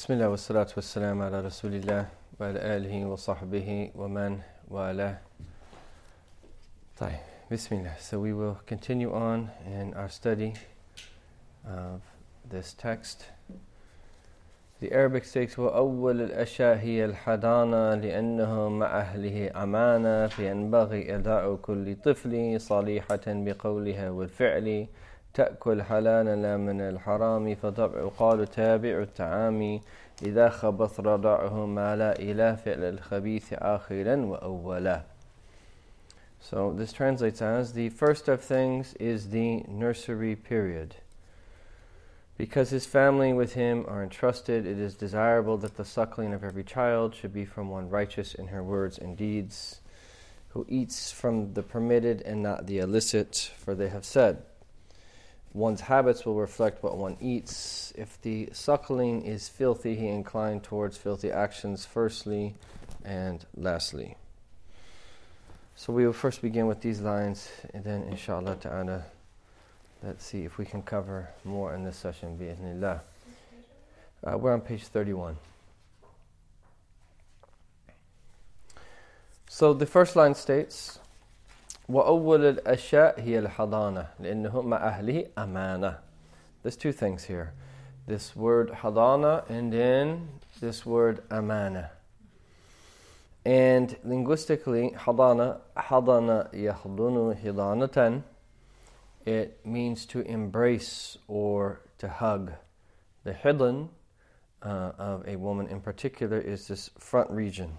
بسم الله والصلاة والسلام على رسول الله وعلى آله وصحبه ومن والاه طيب Bismillah. So we will continue on in our study of this text. The Arabic states وأول الأشياء هي الحضانة لأنه مع أهله أمانة فينبغي إرضاع كل طفل صليحة بقولها والفعل تأكل حلالا لا من الحرام فطبع قال تابع الطعام إذا خبث رضعه ما لا إله فعل الخبيث آخرا وأولا So this translates as the first of things is the nursery period. Because his family with him are entrusted, it is desirable that the suckling of every child should be from one righteous in her words and deeds, who eats from the permitted and not the illicit, for they have said, One's habits will reflect what one eats. If the suckling is filthy, he inclined towards filthy actions, firstly and lastly. So we will first begin with these lines, and then inshallah ta'ala, let's see if we can cover more in this session, bi'idhnillah. Uh, we're on page 31. So the first line states, وأول الأشياء هي الحضانة لأنه مع أهله أمانة. There's two things here. This word hadana and then this word amana. And linguistically, hadana, hadana yahdunu hidanatan, it means to embrace or to hug. The hidan uh, of a woman in particular is this front region.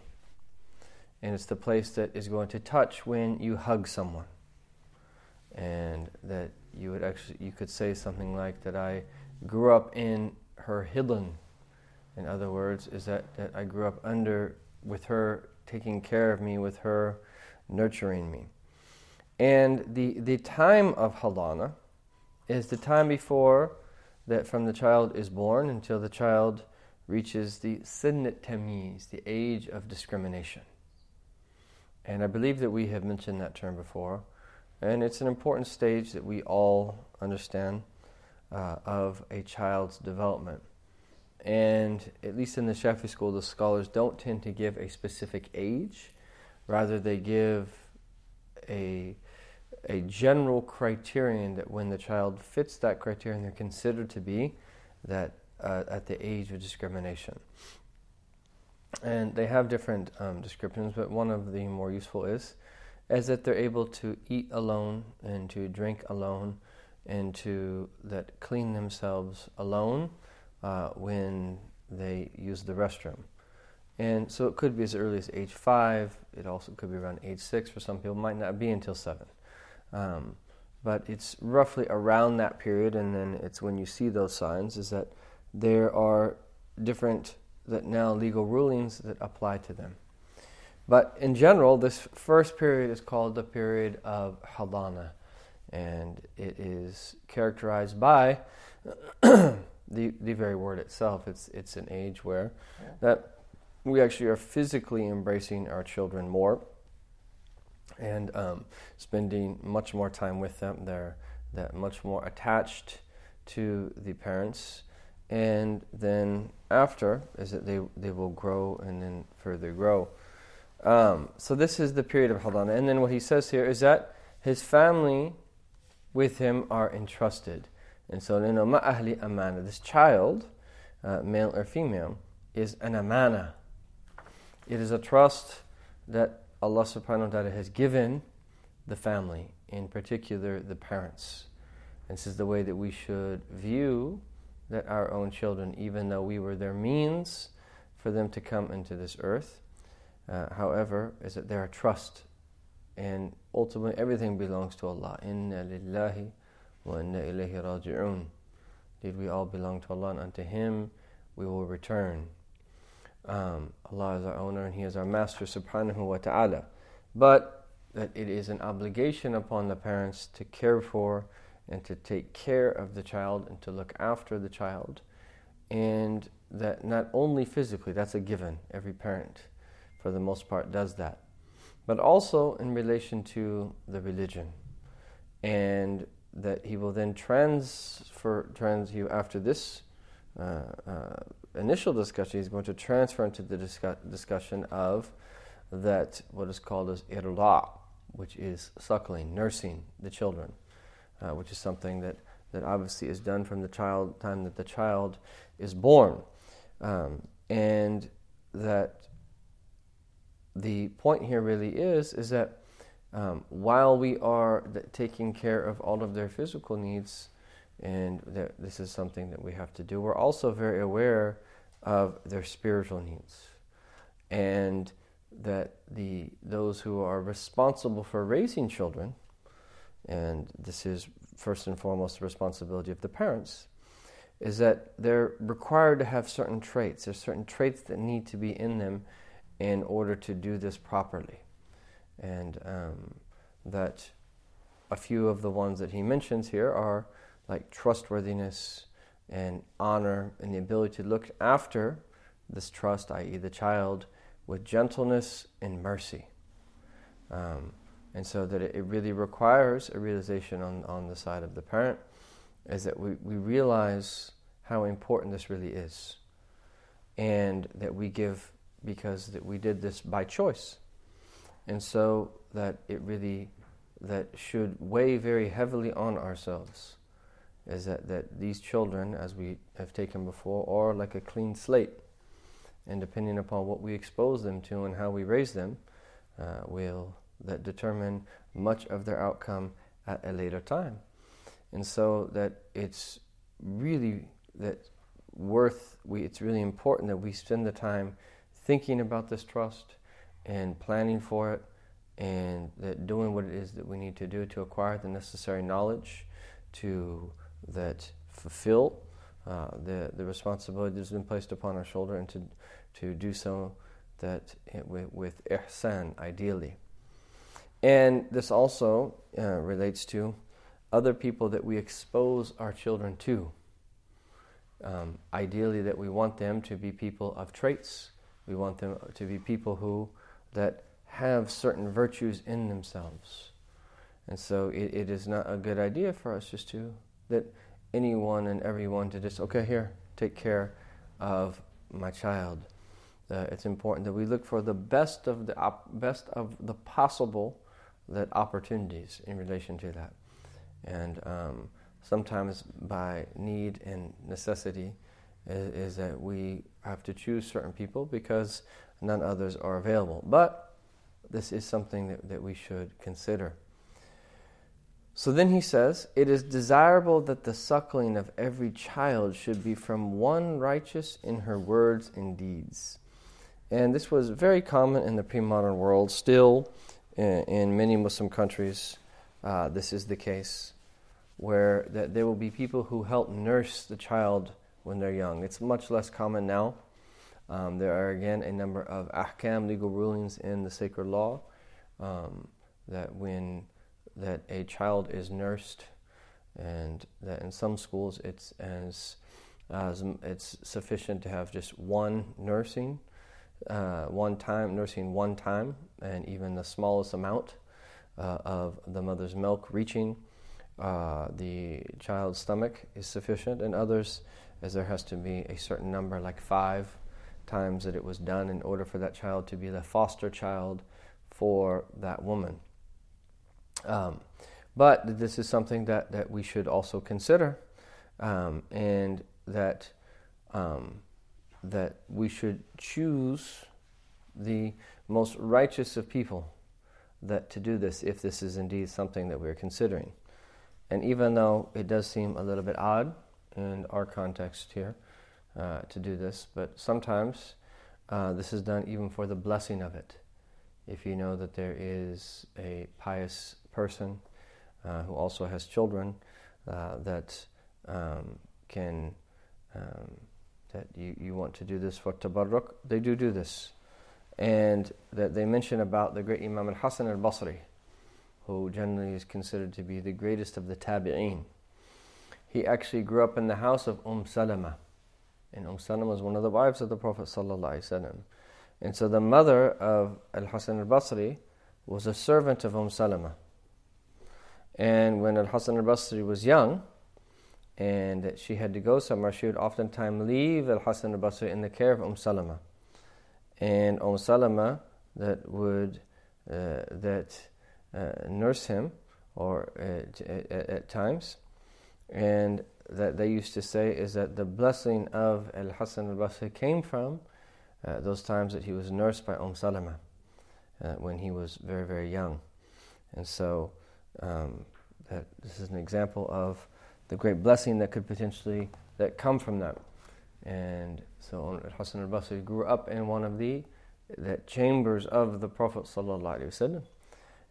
And it's the place that is going to touch when you hug someone. And that you would actually, you could say something like that I grew up in her hidan. In other words, is that, that I grew up under, with her taking care of me, with her nurturing me. And the, the time of hadana is the time before that from the child is born until the child reaches the sinnat tamiz, the age of discrimination. And I believe that we have mentioned that term before. And it's an important stage that we all understand uh, of a child's development. And at least in the Shafi school, the scholars don't tend to give a specific age. Rather, they give a, a general criterion that when the child fits that criterion, they're considered to be that uh, at the age of discrimination. And they have different um, descriptions, but one of the more useful is, is that they're able to eat alone and to drink alone and to that clean themselves alone uh, when they use the restroom. And so it could be as early as age five. It also could be around age six for some people. It might not be until seven. Um, but it's roughly around that period, and then it's when you see those signs is that there are different that now legal rulings that apply to them. But in general, this first period is called the period of hadana, and it is characterized by the the very word itself. It's it's an age where that we actually are physically embracing our children more and um, spending much more time with them. They're that much more attached to the parents and then after is that they, they will grow and then further grow. Um, so this is the period of Hadana. And then what he says here is that his family with him are entrusted. And so, you know, ma'ahli amana. This child, uh, male or female, is an amana. It is a trust that Allah subhanahu wa ta'ala has given the family, in particular the parents. This is the way that we should view that our own children, even though we were their means for them to come into this earth. Uh, however, is that they're a trust, and ultimately everything belongs to Allah. Inna lillahi wa inna ilayhi raji'un. Did we all belong to Allah, and unto Him we will return. Um, Allah is our owner, and He is our master, subhanahu wa ta'ala. But that it is an obligation upon the parents to care for and to take care of the child and to look after the child. And that not only physically, that's a given, every parent for the most part does that, but also in relation to the religion. And that he will then transfer, trans you after this uh, uh, initial discussion, he's going to transfer into the discuss- discussion of that what is called as irda, which is suckling, nursing the children, uh, which is something that, that obviously is done from the child time that the child is born, um, and that the point here really is is that um, while we are taking care of all of their physical needs, and this is something that we have to do, we're also very aware of their spiritual needs, and that the those who are responsible for raising children, and this is first and foremost the responsibility of the parents, is that they're required to have certain traits. There's certain traits that need to be in them in order to do this properly and um, that a few of the ones that he mentions here are like trustworthiness and honor and the ability to look after this trust, i.e., the child, with gentleness and mercy. Um, and so that it, really requires a realization on, on the side of the parent is that we, we realize how important this really is and that we give because that we did this by choice and so that it really that should weigh very heavily on ourselves is that, that these children, as we have taken before, are like a clean slate. And depending upon what we expose them to and how we raise them, uh, will that determine much of their outcome at a later time. And so that it's really that worth we it's really important that we spend the time thinking about this trust and planning for it and that doing what it is that we need to do to acquire the necessary knowledge to that fulfill uh, the the responsibility that's been placed upon our shoulder and to to do so that with, with ihsan ideally and this also uh, relates to other people that we expose our children to um, ideally that we want them to be people of traits we want them to be people who that have certain virtues in themselves. And so it, it is not a good idea for us just to, that anyone and everyone to just, okay, here, take care of my child. Uh, it's important that we look for the best of the op- best of the possible that opportunities in relation to that, and um, sometimes by need and necessity is, is, that we have to choose certain people because none others are available. But this is something that, that we should consider. So then he says, It is desirable that the suckling of every child should be from one righteous in her words and deeds. And this was very common in the pre modern world. Still, in, in, many Muslim countries, uh, this is the case, where that there will be people who help nurse the child when they're young. It's much less common now. Um, there are again a number of ahkam, legal rulings in the sacred law, um, that when that a child is nursed, and that in some schools it's as, as it's sufficient to have just one nursing, uh, one time nursing one time, and even the smallest amount uh, of the mother's milk reaching uh, the child's stomach is sufficient, and others as there has to be a certain number, like five times that it was done in order for that child to be the foster child for that woman. Um, but this is something that, that we should also consider, um, and that um, that we should choose the most righteous of people that to do this if this is indeed something that we're considering. And even though it does seem a little bit odd in our context here, uh, to do this, but sometimes uh, this is done even for the blessing of it. If you know that there is a pious person uh, who also has children uh, that um, can, um, that you, you want to do this for tabarruk, they do do this. And that they mention about the great Imam al Hasan al Basri, who generally is considered to be the greatest of the tabi'een. He actually grew up in the house of Umm Salama and Umm Salama was one of the wives of the Prophet. And so the mother of Al Hasan al Basri was a servant of Umm Salama. And when Al Hasan al Basri was young, and she had to go somewhere, she would oftentimes leave Al Hassan al Basri in the care of Umm Salama. And Umm Salama that would uh, that uh, nurse him or at, at, at, times, and that they used to say is that the blessing of Al Hassan al Basri came from uh, those times that he was nursed by Umm Salama uh, when he was very very young, and so um, that this is an example of the great blessing that could potentially that come from that. And so Hassan al-Basri grew up in one of the that chambers of the Prophet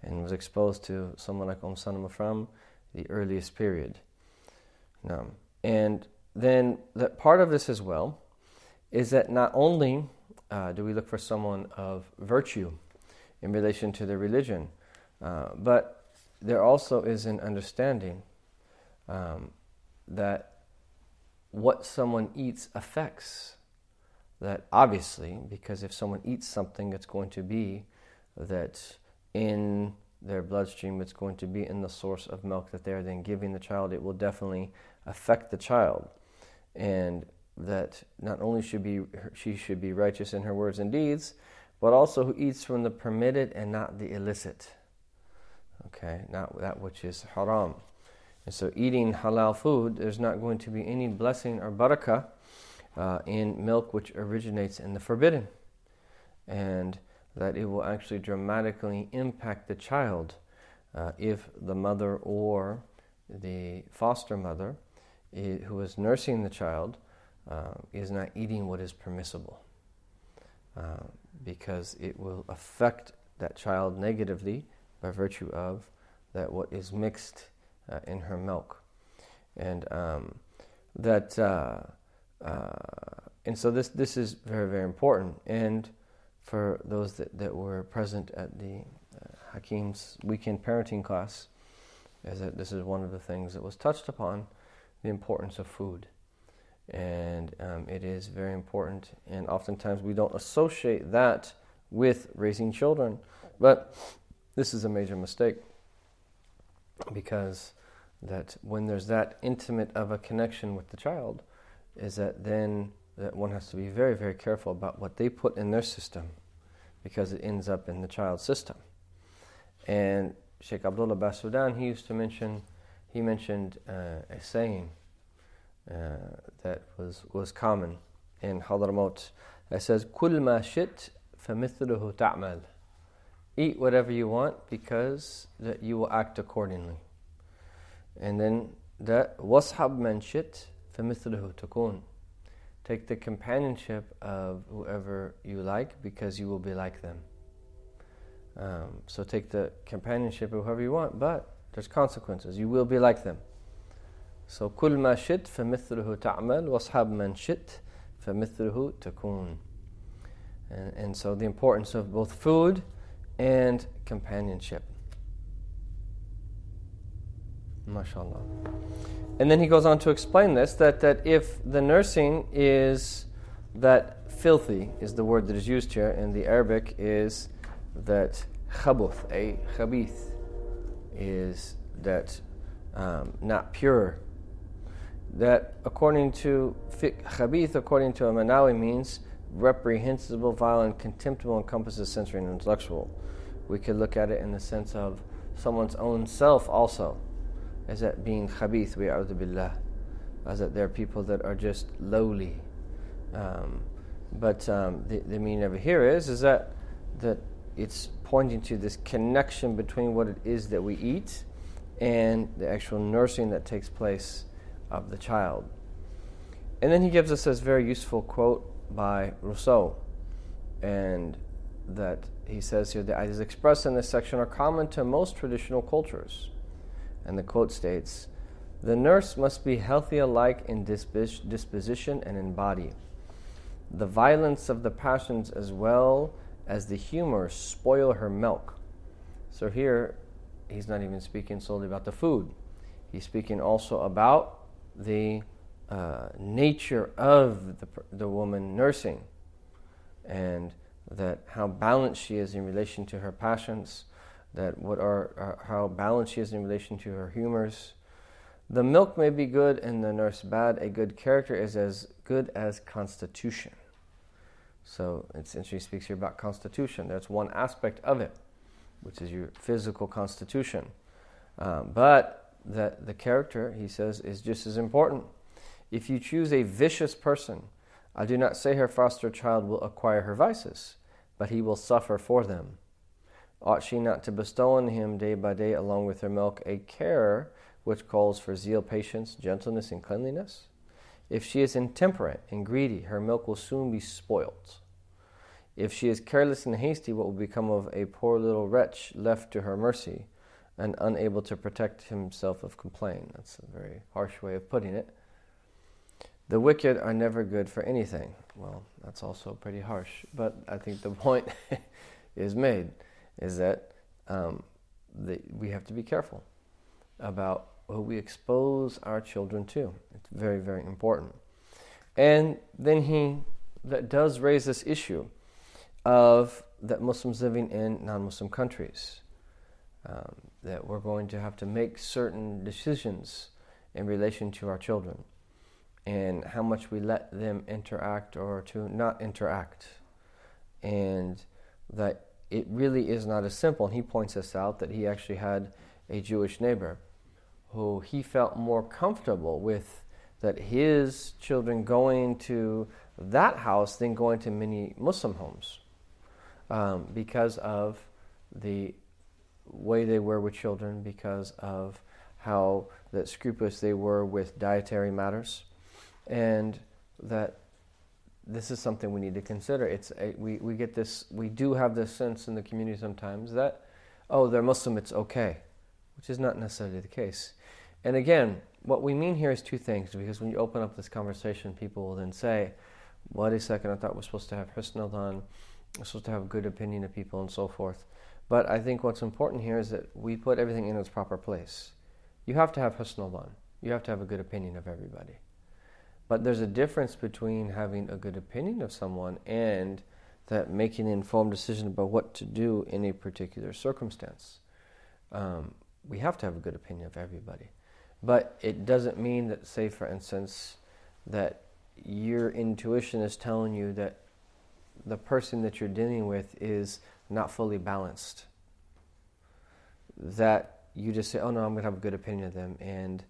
and was exposed to someone like Umm Salama from the earliest period. Now, and then that part of this as well is that not only uh, do we look for someone of virtue in relation to their religion, uh, but there also is an understanding um, that what someone eats affects that obviously because if someone eats something it's going to be that in their bloodstream it's going to be in the source of milk that they're then giving the child. It will definitely affect the child. And that not only should be she should be righteous in her words and deeds but also who eats from the permitted and not the illicit. Okay not that which is haram and so, eating halal food, there's not going to be any blessing or barakah uh, in milk which originates in the forbidden. And that it will actually dramatically impact the child uh, if the mother or the foster mother who is nursing the child uh, is not eating what is permissible. Uh, because it will affect that child negatively by virtue of that what is mixed uh, in her milk, and um, that uh, uh, and so this this is very very important. And for those that, that were present at the uh, Hakim's weekend parenting class, is that this is one of the things that was touched upon, the importance of food. And um, it is very important, and oftentimes we don't associate that with raising children. But this is a major mistake because that when there's that intimate of a connection with the child, is that then that one has to be very, very careful about what they put in their system because it ends up in the child's system. And Sheikh Abdullah Basudan, he used to mention, he mentioned uh, a saying uh, that was, was common in Hadramaut that says, كل ما شئت فمثله تعمل. Eat whatever you want because that you will act accordingly. And then that وَاصْحَبْ مَنْ شِئْتَ فَمِثْلُهُ تَكُونَ Take the companionship of whoever you like because you will be like them. Um, so take the companionship of whoever you want, but there's consequences. You will be like them. So كل ما شئت فمثله تعمل واصحاب من شئت فمثله تكون. And, and so the importance of both food and companionship. MashaAllah. And then he goes on to explain this that, that if the nursing is that filthy, is the word that is used here in the Arabic, is that khabuth, a khabith, is that um, not pure. That according to khabith, according to al-Munawi, means reprehensible, violent, contemptible, encompasses sensory and intellectual. We could look at it in the sense of someone's own self also as that being khabith, bi'a'udhu billah, as that there are people that are just lowly. Um, but um, the, the meaning it here is, is that, that it's pointing to this connection between what it is that we eat and the actual nursing that takes place of the child. And then he gives us this very useful quote by Rousseau, and that he says here the ideas expressed in this section are common to most traditional cultures. And the quote states The nurse must be healthy alike in disposition and in body. The violence of the passions as well as the humor spoil her milk. So here, he's not even speaking solely about the food, he's speaking also about the uh, nature of the, the woman nursing and that how balanced she is in relation to her passions that what are, how balanced she is in relation to her humors, The milk may be good and the nurse bad. A good character is as good as constitution. So it's interesting he speaks here about constitution. That's one aspect of it, which is your physical constitution. Um, but that the character, he says, is just as important. If you choose a vicious person, I do not say her foster child will acquire her vices, but he will suffer for them. Ought she not to bestow on him day by day, along with her milk, a care which calls for zeal, patience, gentleness, and cleanliness? If she is intemperate and greedy, her milk will soon be spoilt. If she is careless and hasty, what will become of a poor little wretch left to her mercy and unable to protect himself of complaint? That's a very harsh way of putting it. The wicked are never good for anything. Well, that's also pretty harsh, but I think the point is made is that um, we have to be careful about who we expose our children to. It's very, very important. And then he that does raise this issue of that Muslims living in non-Muslim countries. Um, that we're going to have to make certain decisions in relation to our children and how much we let them interact or to not interact. And that it really is not as simple. And he points us out that he actually had a Jewish neighbor who he felt more comfortable with that his children going to that house than going to many Muslim homes um, because of the way they were with children, because of how that scrupulous they were with dietary matters and that this is something we need to consider. It's a, we we get this we do have this sense in the community sometimes that oh they're Muslim it's okay, which is not necessarily the case. And again, what we mean here is two things because when you open up this conversation, people will then say, "Wait a second, I thought we're supposed to have husn dhan, we're supposed to have a good opinion of people and so forth." But I think what's important here is that we put everything in its proper place. You have to have husn dhan. You have to have a good opinion of everybody. But there's a difference between having a good opinion of someone and that making an informed decision about what to do in a particular circumstance. Um, we have to have a good opinion of everybody. But it doesn't mean that, say, for instance, that your intuition is telling you that the person that you're dealing with is not fully balanced. That you just say, oh no, I'm going to have a good opinion of them, and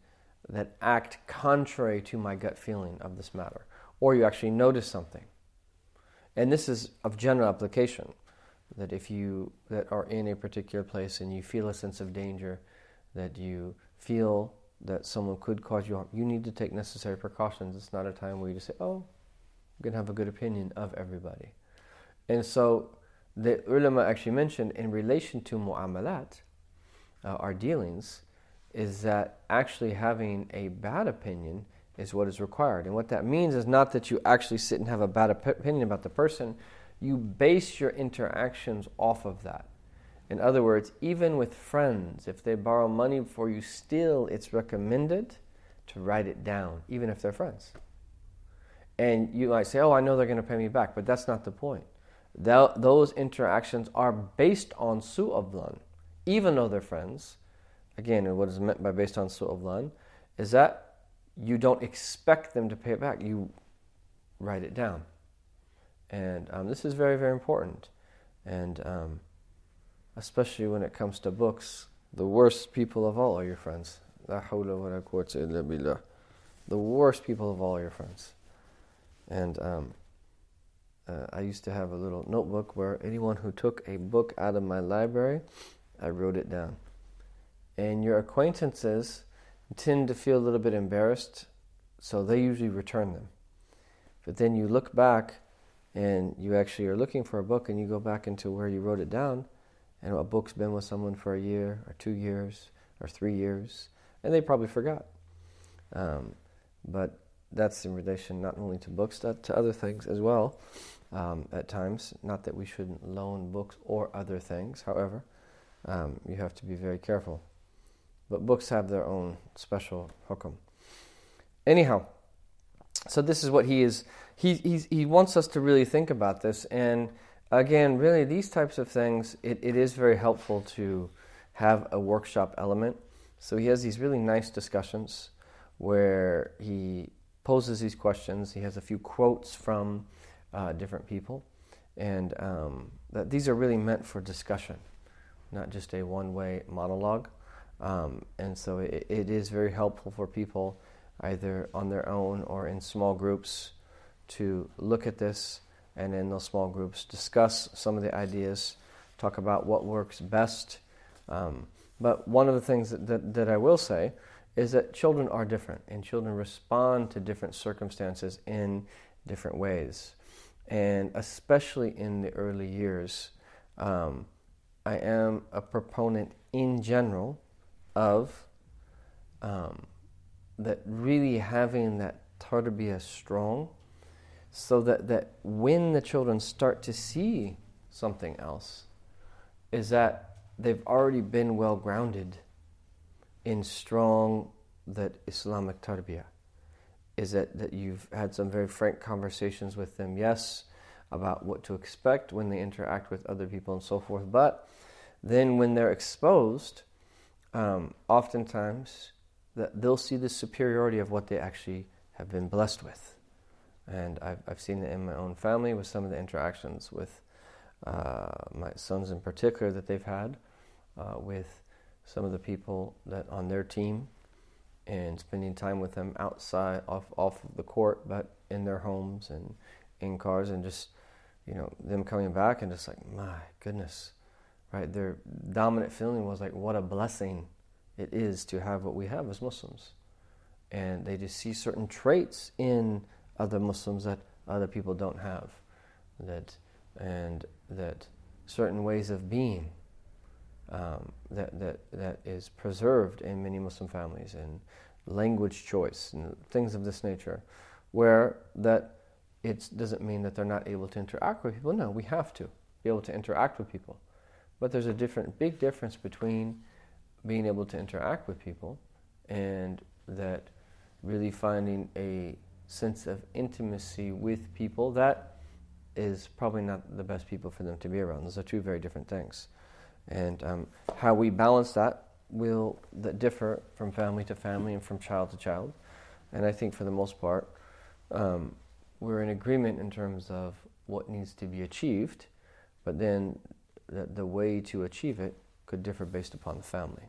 that act contrary to my gut feeling of this matter, or you actually notice something. And this is of general application that if you that are in a particular place and you feel a sense of danger, that you feel that someone could cause you harm, you need to take necessary precautions. It's not a time where you just say, "Oh, I'm going to have a good opinion of everybody." And so the ulama actually mentioned in relation to mu'amalat, uh, our dealings, is that actually having a bad opinion is what is required. And what that means is not that you actually sit and have a bad opinion about the person, you base your interactions off of that. In other words, even with friends, if they borrow money for you, still it's recommended to write it down, even if they're friends. And you might say, Oh, I know they're going to pay me back, but that's not the point. those interactions are based on su'avlan, even though they're friends again, what is meant by based on su'avlan, is that you don't expect them to pay it back. You write it down. And um, this is very, very important. And um, especially when it comes to books, the worst people of all are your friends. The worst people of all are your friends. And um, uh, I used to have a little notebook where anyone who took a book out of my library, I wrote it down and your acquaintances tend to feel a little bit embarrassed, so they usually return them. But then you look back and you actually are looking for a book and you go back into where you wrote it down, and a book's been with someone for a year or two years or three years, and they probably forgot. Um, but that's in relation not only to books, but to other things as well. Um, at times, not that we shouldn't loan books or other things. However, um, you have to be very careful. But books have their own special hukum. Anyhow, so this is what he is. He, he's, he wants us to really think about this. And again, really, these types of things, it, it is very helpful to have a workshop element. So he has these really nice discussions where he poses these questions. He has a few quotes from uh, different people, and um, that these are really meant for discussion, not just a one-way monologue. Um, and so it, it is very helpful for people, either on their own or in small groups, to look at this and in those small groups discuss some of the ideas, talk about what works best. Um, but one of the things that, that, that I will say is that children are different and children respond to different circumstances in different ways. And especially in the early years, um, I am a proponent in general of um, that really having that tarbiyah strong so that, that when the children start to see something else, is that they've already been well grounded in strong that Islamic tarbiyah. Is that, that you've had some very frank conversations with them, yes, about what to expect when they interact with other people and so forth, but then when they're exposed, um, oftentimes that they'll see the superiority of what they actually have been blessed with. And I've, I've seen it in my own family with some of the interactions with uh, my sons in particular that they've had uh, with some of the people that on their team and spending time with them outside off off of the court but in their homes and in cars and just you know them coming back and just like my goodness right? Their dominant feeling was like what a blessing it is to have what we have as Muslims. And they just see certain traits in other Muslims that other people don't have, that and that certain ways of being um, that that that is preserved in many Muslim families and language choice and things of this nature, where that it doesn't mean that they're not able to interact with people. No, we have to be able to interact with people, but there's a different big difference between being able to interact with people and that really finding a sense of intimacy with people, that is probably not the best people for them to be around. Those are two very different things. And um, how we balance that will that differ from family to family and from child to child. And I think for the most part, um, we're in agreement in terms of what needs to be achieved, but then the, the way to achieve it could differ based upon the family.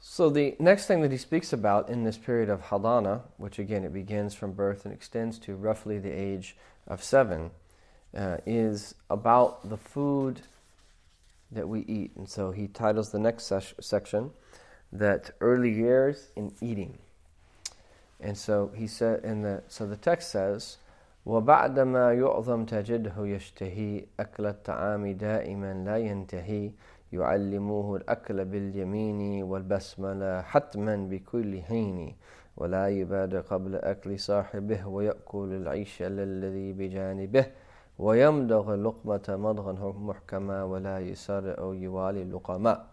So the next thing that he speaks about in this period of hadana, which again it begins from birth and extends to roughly the age of seven, uh, is about the food that we eat. And so he titles the next ses- section that early years in eating. And so he said and the so the text says وبعدما يعظم تجده يشتهي أكل الطعام دائما لا ينتهي. يعلموه الأكل باليمين والبسملة حتما بكل حين. ولا يبادر قبل أكل صاحبه ويأكل العيش الذي بجانبه. ويمضغ اللقمة مضغا محكما ولا يسر أو يوالي اللقماء.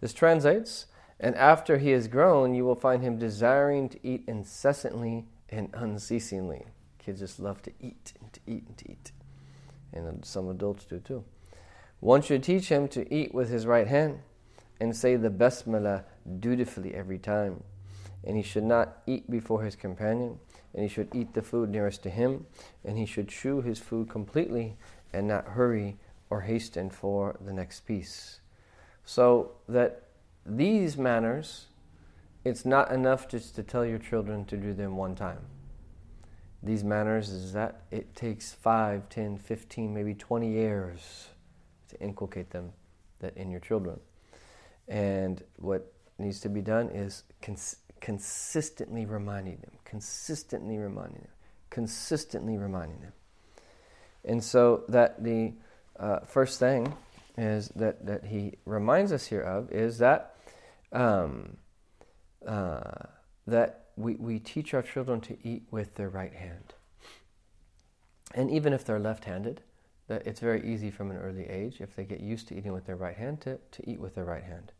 This translates, and after he has grown, you will find him desiring to eat incessantly and unceasingly. Kids just love to eat and to eat and to eat. And some adults do too. One should teach him to eat with his right hand and say the basmala dutifully every time. And he should not eat before his companion, and he should eat the food nearest to him, and he should chew his food completely and not hurry or hasten for the next piece. So that these manners, it's not enough just to tell your children to do them one time. These manners is that it takes 5, 10, 15, maybe 20 years to inculcate them that in your children. And what needs to be done is cons- consistently reminding them, consistently reminding them, consistently reminding them. And so that the uh, first thing is that, that he reminds us here of is that um, uh, that we, we teach our children to eat with their right hand. And even if they're left handed, it's very easy from an early age, if they get used to eating with their right hand, to, to eat with their right hand.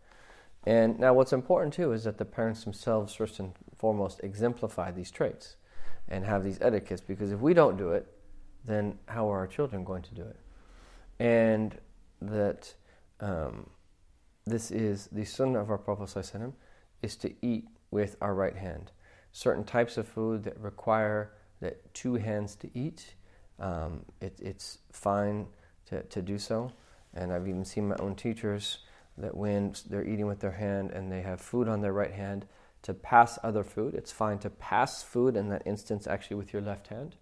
And now, what's important too is that the parents themselves, first and foremost, exemplify these traits and have these etiquettes, because if we don't do it, then how are our children going to do it? And that um, this is the sunnah of our Prophet is to eat with our right hand. Certain types of food that require that two hands to eat, um, it, it's fine to, to do so. And I've even seen my own teachers that when they're eating with their hand and they have food on their right hand, to pass other food. It's fine to pass food in that instance actually with your left hand.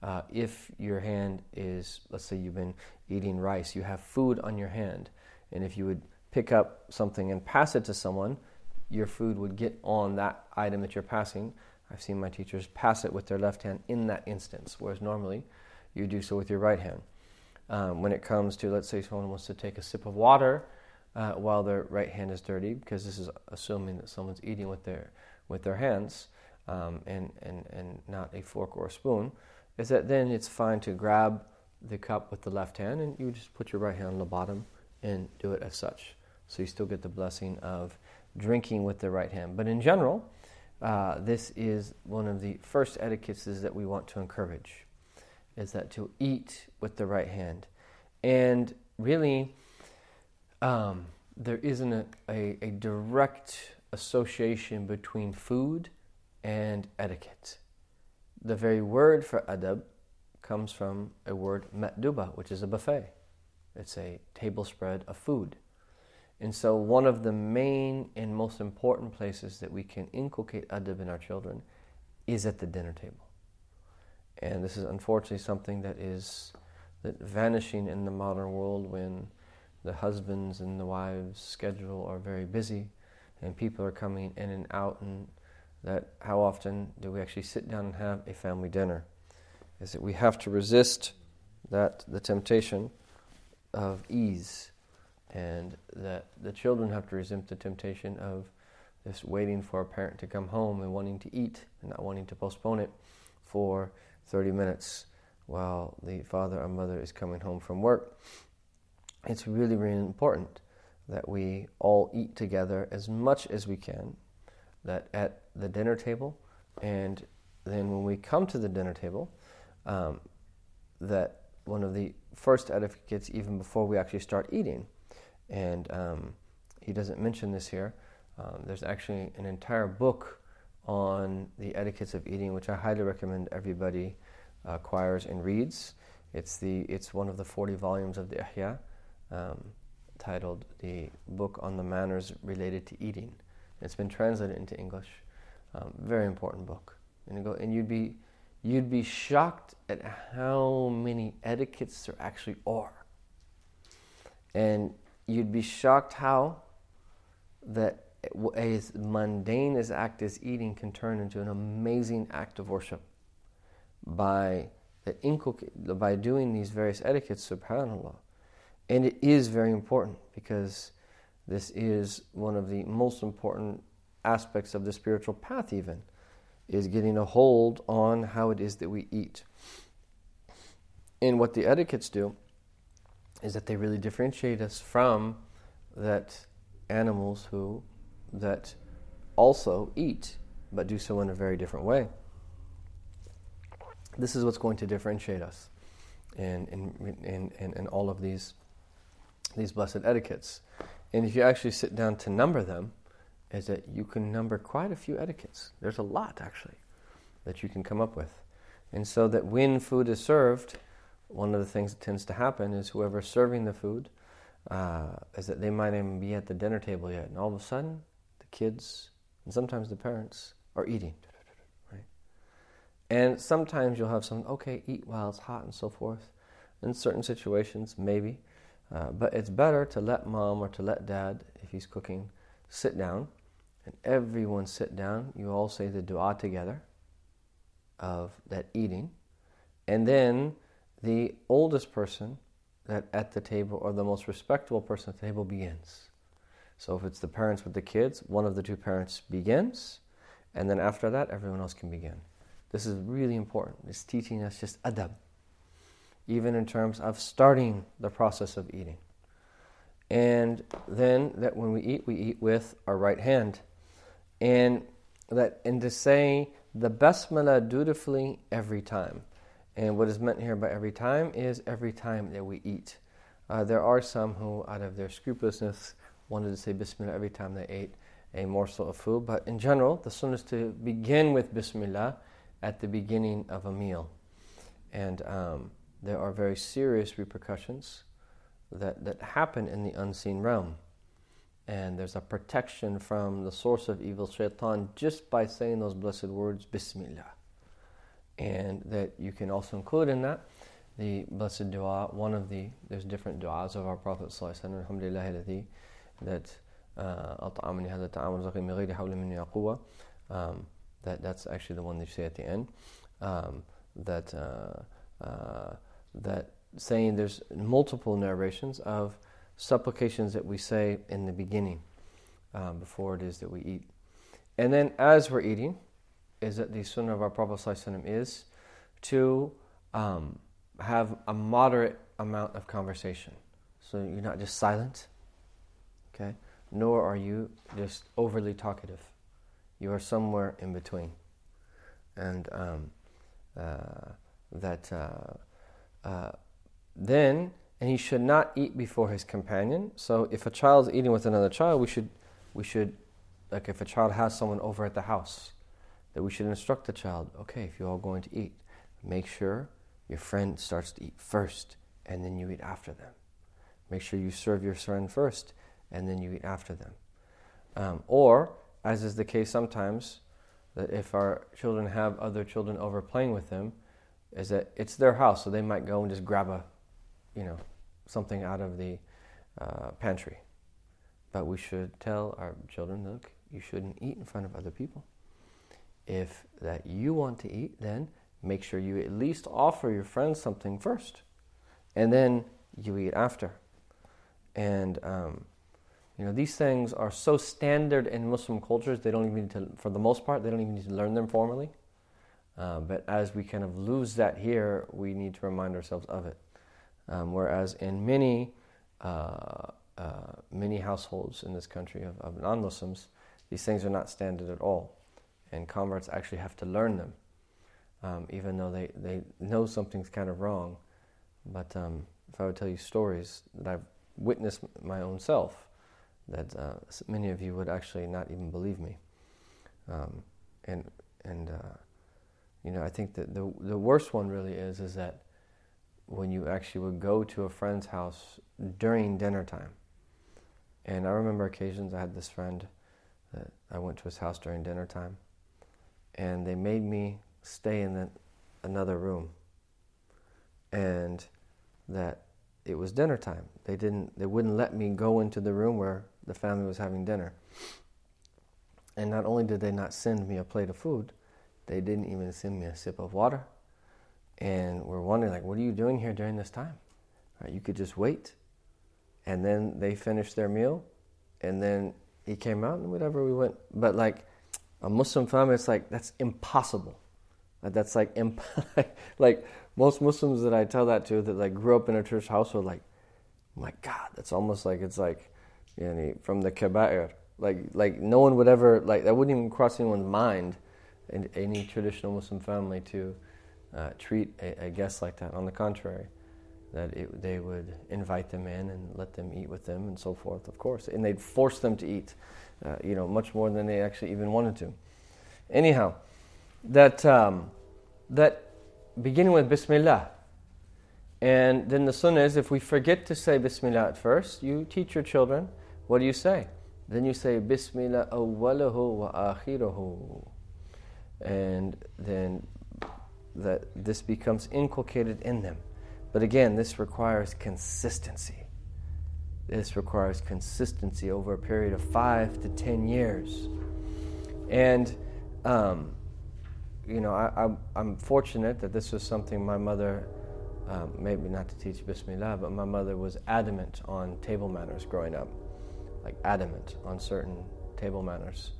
Uh, if your hand is, let's say you've been eating rice, you have food on your hand, and if you would pick up something and pass it to someone, your food would get on that item that you're passing. I've seen my teachers pass it with their left hand in that instance, whereas normally you do so with your right hand. Um, when it comes to, let's say, someone wants to take a sip of water uh, while their right hand is dirty, because this is assuming that someone's eating with their with their hands um, and, and, and not a fork or a spoon, is that then it's fine to grab the cup with the left hand and you just put your right hand on the bottom and do it as such. So you still get the blessing of drinking with the right hand. But in general, uh, this is one of the first etiquettes that we want to encourage, is that to eat with the right hand. And really, um, there isn't a, a, a direct association between food and etiquette. The very word for adab comes from a word ma'duba, which is a buffet. It's a table spread of food. And so, one of the main and most important places that we can inculcate adab in our children is at the dinner table. And this is unfortunately something that is that vanishing in the modern world when the husbands and the wives' schedule are very busy and people are coming in and out and that how often do we actually sit down and have a family dinner? Is that we have to resist that the temptation of ease and that the children have to resist the temptation of just waiting for a parent to come home and wanting to eat and not wanting to postpone it for 30 minutes while the father or mother is coming home from work. It's really, really important that we all eat together as much as we can, that at the dinner table, and then when we come to the dinner table, um, that one of the first etiquettes, even before we actually start eating, and um, he doesn't mention this here. Um, there's actually an entire book on the etiquettes of eating, which I highly recommend everybody uh, acquires and reads. It's the it's one of the 40 volumes of the Ihya, um, titled "The Book on the Manners Related to Eating." It's been translated into English. Um, very important book, and go and you'd be you'd be shocked at how many etiquettes there actually are. And you'd be shocked how that as mundane as act as eating can turn into an amazing act of worship by the by doing these various etiquettes, subhanAllah. And it is very important because this is one of the most important aspects of the spiritual path, even, is getting a hold on how it is that we eat. And what the etiquettes do is that they really differentiate us from that animals who that also eat but do so in a very different way. This is what's going to differentiate us in, in, in, in, in all of these, these blessed etiquettes. And if you actually sit down to number them, is that you can number quite a few etiquettes. There's a lot, actually, that you can come up with. And so that when food is served, one of the things that tends to happen is whoever's serving the food uh, is that they might even be at the dinner table yet, and all of a sudden, the kids and sometimes the parents are eating. Right? And sometimes you'll have some, okay, eat while it's hot and so forth. In certain situations, maybe. Uh, but it's better to let mom or to let dad, if he's cooking, sit down and everyone sit down. You all say the dua together of that eating. And then the oldest person that at the table or the most respectable person at the table begins. So if it's the parents with the kids, one of the two parents begins, and then after that, everyone else can begin. This is really important. It's teaching us just adab, even in terms of starting the process of eating. And then that when we eat, we eat with our right hand. And that and to say the basmala dutifully every time. And what is meant here by every time is every time that we eat. Uh, there are some who, out of their scrupulousness, wanted to say Bismillah every time they ate, a morsel of food. But in general, the sunnah is to begin with Bismillah at the beginning of a meal. And um, there are very serious repercussions that, that happen in the unseen realm. And there's a protection from the source of evil, shaitan, just by saying those blessed words, Bismillah And that you can also include in that the blessed dua, one of the, there's different du'as of our Prophet Alhamdulillah that أطعمني هذا الطعام رزقني من غير حول مني قوة that that's actually the one they say at the end um, that uh, uh, that saying there's multiple narrations of supplications that we say in the beginning um, before it is that we eat and then as we're eating is that the sunnah of our Prophet is to um, have a moderate amount of conversation. So you're not just silent, okay? Nor are you just overly talkative. You are somewhere in between. And um, uh, that uh, uh, then, and he should not eat before his companion. So if a child is eating with another child, we should, we should, like if a child has someone over at the house, that we should instruct the child, okay, if you're all going to eat, make sure your friend starts to eat first and then you eat after them. Make sure you serve your friend first and then you eat after them. Um, or, as is the case sometimes, that if our children have other children over playing with them, is that it's their house, so they might go and just grab a, you know, something out of the uh, pantry. But we should tell our children, look, you shouldn't eat in front of other people. If that you want to eat, then make sure you at least offer your friends something first, and then you eat after. And um, you know these things are so standard in Muslim cultures; they don't even need to, for the most part, they don't even need to learn them formally. Uh, but as we kind of lose that here, we need to remind ourselves of it. Um, whereas in many uh, uh, many households in this country of, of non-Muslims, these things are not standard at all, and converts actually have to learn them um, even though they, they know something's kind of wrong. But um, if I would tell you stories that I've witnessed my own self, that uh, many of you would actually not even believe me. Um, and and uh, you know, I think that the the worst one really is is that when you actually would go to a friend's house during dinner time. And I remember occasions I had this friend that I went to his house during dinner time, and they made me stay in the, another room. And that it was dinner time. They didn't they wouldn't let me go into the room where the family was having dinner. And not only did they not send me a plate of food, they didn't even send me a sip of water. And we're wondering like what are you doing here during this time? Right, you could just wait. And then they finished their meal and then he came out and whatever we went but like a Muslim family it's like that's impossible that's like imp- like most Muslims that I tell that to that like grew up in a church household, like, my God, that's almost like it's like, you know, from the kaba'ir. Like like no one would ever like that wouldn't even cross anyone's mind in any traditional Muslim family to uh, treat a, a, guest like that. On the contrary, that it, they would invite them in and let them eat with them and so forth, of course, and they'd force them to eat, uh, you know, much more than they actually even wanted to. Anyhow, that. Um, that beginning with Bismillah. And then the sunnah is if we forget to say Bismillah at first, you teach your children, what do you say? Then you say Bismillah awwalahu wa akhiruhu. And then that this becomes inculcated in them. But again, this requires consistency. This requires consistency over a period of five to ten years. And um, you know, I, am fortunate that this was something my mother, um, maybe not to teach Bismillah, but my mother was adamant on table manners growing up, like adamant on certain table manners.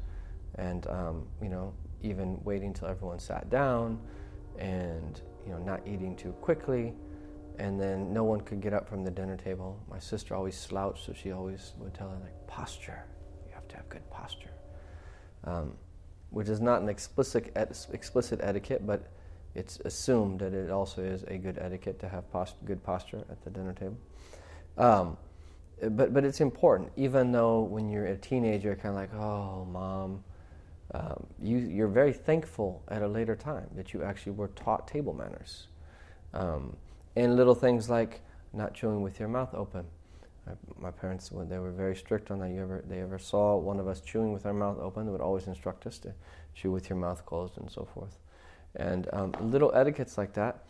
And, um, you know, even waiting till everyone sat down and, you know, not eating too quickly. And then no one could get up from the dinner table. My sister always slouched, so she always would tell her, like, posture. You have to have good posture. Um, which is not an explicit, explicit etiquette, but it's assumed that it also is a good etiquette to have post, good posture at the dinner table. Um, but but it's important. Even though when you're a teenager, kind of like, oh, mom, um, you you're very thankful at a later time that you actually were taught table manners, um, and little things like not chewing with your mouth open. My parents, they were very strict on that, you ever they ever saw one of us chewing with our mouth open, they would always instruct us to chew with your mouth closed and so forth. And um, little etiquettes like that,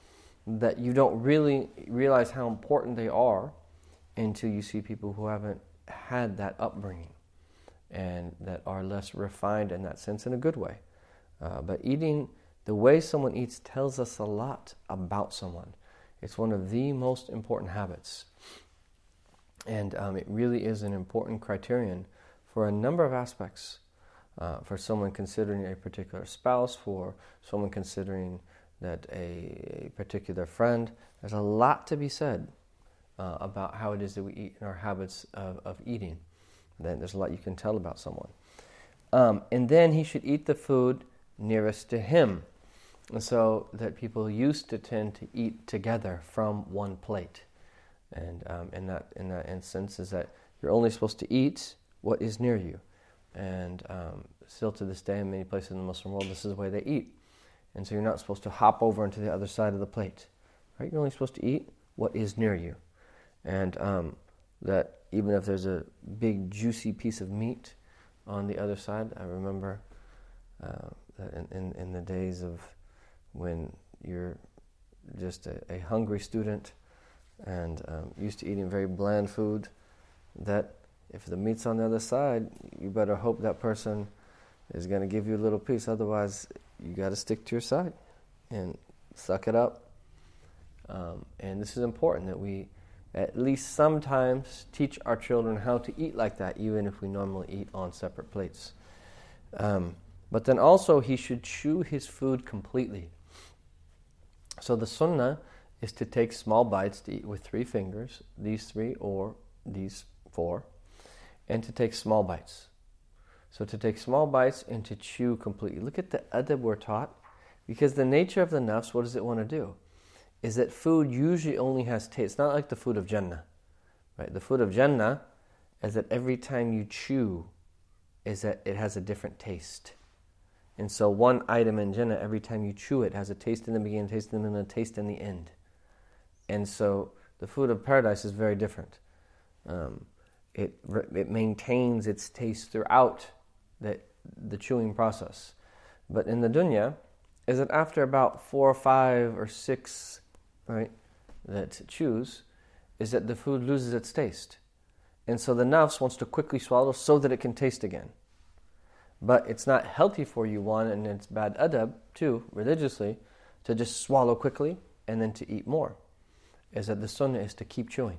that you don't really realize how important they are until you see people who haven't had that upbringing and that are less refined in that sense in a good way. Uh, but eating, the way someone eats tells us a lot about someone. It's one of the most important habits. And um, it really is an important criterion for a number of aspects. Uh, for someone considering a particular spouse, for someone considering that a, a particular friend, there's a lot to be said uh, about how it is that we eat and our habits of, of eating. Then there's a lot you can tell about someone. Um, and then he should eat the food nearest to him. And so that people used to tend to eat together from one plate. And um, in, that, in that instance, is that you're only supposed to eat what is near you. And um, still to this day, in many places in the Muslim world, this is the way they eat. And so you're not supposed to hop over into the other side of the plate. Right? You're only supposed to eat what is near you and um, that even if there's a big juicy piece of meat on the other side, I remember uh, in, in, in, the days of when you're just a, a hungry student and um, used to eating very bland food, that if the meat's on the other side, you better hope that person is going to give you a little piece. Otherwise, you got to stick to your side and suck it up. Um, and this is important that we at least sometimes teach our children how to eat like that, even if we normally eat on separate plates. Um, but then also, he should chew his food completely. So the sunnah is to take small bites to eat with three fingers, these three or these four, and to take small bites. So to take small bites and to chew completely. Look at the adab we're taught, because the nature of the nafs, what does it want to do? is that food usually only has taste. It's not like the food of Jannah. Right? The food of Jannah is that every time you chew, is that it has a different taste. And so one item in Jannah, every time you chew it, has a taste in the beginning, taste in the middle, taste in the end. And so the food of paradise is very different. Um, it, it maintains its taste throughout the, the chewing process. But in the dunya, is that after about four or five or six right, that chews, is that the food loses its taste. And so the nafs wants to quickly swallow so that it can taste again. But it's not healthy for you, one, and it's bad adab, two, religiously, to just swallow quickly and then to eat more. Is that the sunnah is to keep chewing.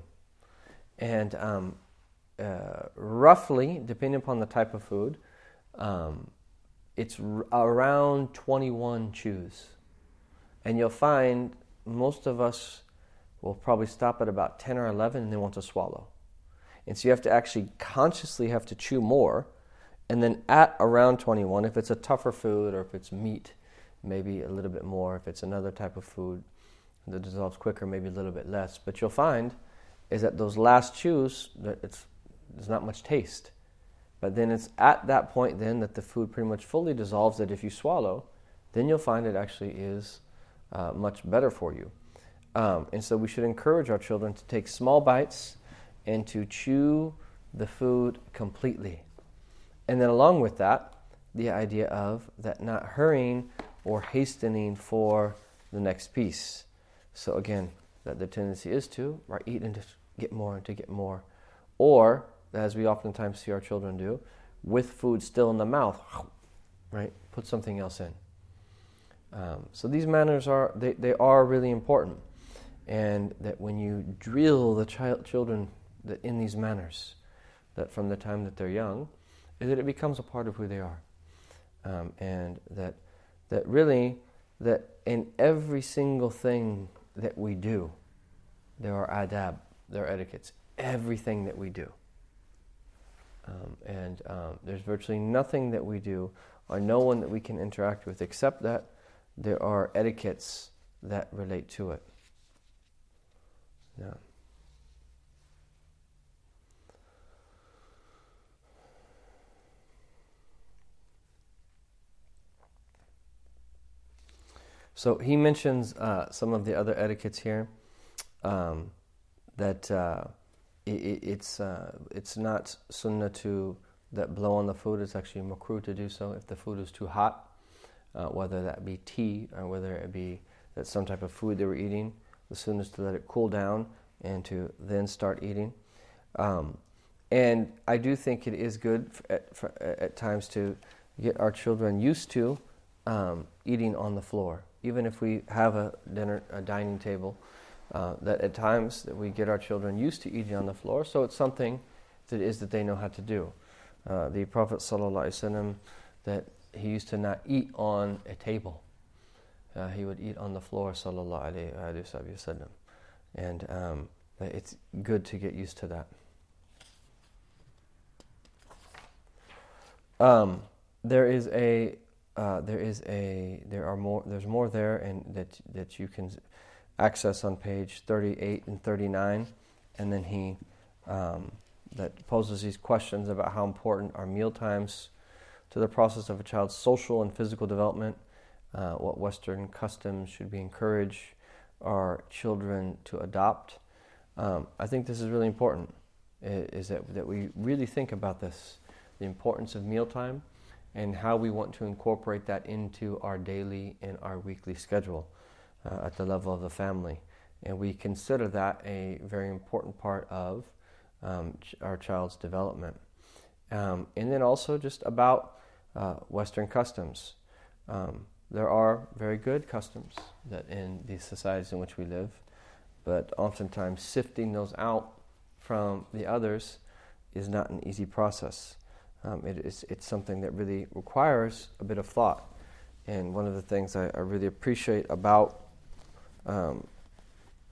And um, uh, roughly, depending upon the type of food, um, it's r- around 21 chews. And you'll find most of us will probably stop at about 10 or 11 and they want to swallow. And so you have to actually consciously have to chew more. And then at around 21, if it's a tougher food or if it's meat, maybe a little bit more. If it's another type of food that dissolves quicker, maybe a little bit less. But you'll find is that those last chews, it's, there's not much taste. But then it's at that point then that the food pretty much fully dissolves that if you swallow, then you'll find it actually is uh, much better for you. Um, and so we should encourage our children to take small bites and to chew the food completely. And then, along with that, the idea of that not hurrying or hastening for the next piece. So, again, that the tendency is to right, eat and to get more and to get more. Or, as we oftentimes see our children do, with food still in the mouth, right, put something else in. Um, so these manners are they, they are really important, and that when you drill the child children that in these manners, that from the time that they're young, is that it becomes a part of who they are, um, and that that really that in every single thing that we do, there are adab, there are etiquettes, everything that we do. Um, and um, there's virtually nothing that we do or no one that we can interact with except that there are etiquettes that relate to it. Yeah. So he mentions uh, some of the other etiquettes here. Um, that uh, it, it's uh, it's not sunnah to that blow on the food. It's actually makruh to do so if the food is too hot, uh, whether that be tea or whether it be that some type of food they were eating. The sunnah is to let it cool down and to then start eating. Um, and I do think it is good at, for, at times to get our children used to um, eating on the floor, even if we have a dinner, a dining table. Uh, that at times that we get our children used to eating on the floor, so it's something that is that they know how to do. Uh, the Prophet ﷺ, that he used to not eat on a table. Uh, he would eat on the floor, sallallahu alaihi wasallam, and um, it's good to get used to that. Um, there is a uh, there is a there are more there's more there and that that you can access on page 38 and 39 and then he um, that poses these questions about how important are meal times to the process of a child's social and physical development uh, what western customs should be encourage our children to adopt. Um, i think this is really important is that, that we really think about this the importance of mealtime and how we want to incorporate that into our daily and our weekly schedule uh, at the level of the family. And we consider that a very important part of um, our child's development. Um, and then also just about uh, Western customs. Um, there are very good customs that in these societies in which we live, but oftentimes sifting those out from the others is not an easy process. Um, it is, it's something that really requires a bit of thought. And one of the things I, I really appreciate about um,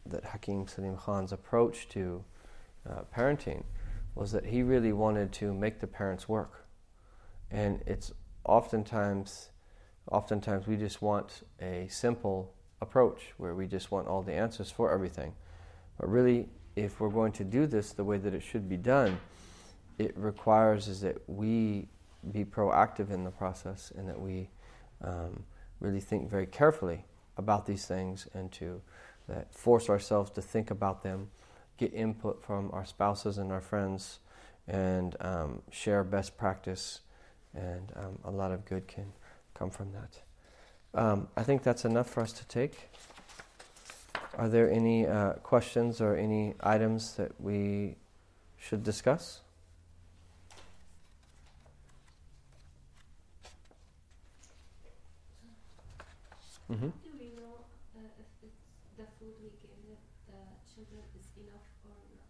that Hakim Salim Khan's approach to uh, parenting was that he really wanted to make the parents work. And it's oftentimes, oftentimes we just want a simple approach where we just want all the answers for everything. But really, if we're going to do this the way that it should be done, it requires is that we be proactive in the process and that we um, really think very carefully about these things and to that force ourselves to think about them, get input from our spouses and our friends, and um, share best practice, and um, a lot of good can come from that. Um, I think that's enough for us to take. Are there any uh, questions or any items that we should discuss? Mm-hmm. Do we know uh, if the food we give the, the children is enough or not?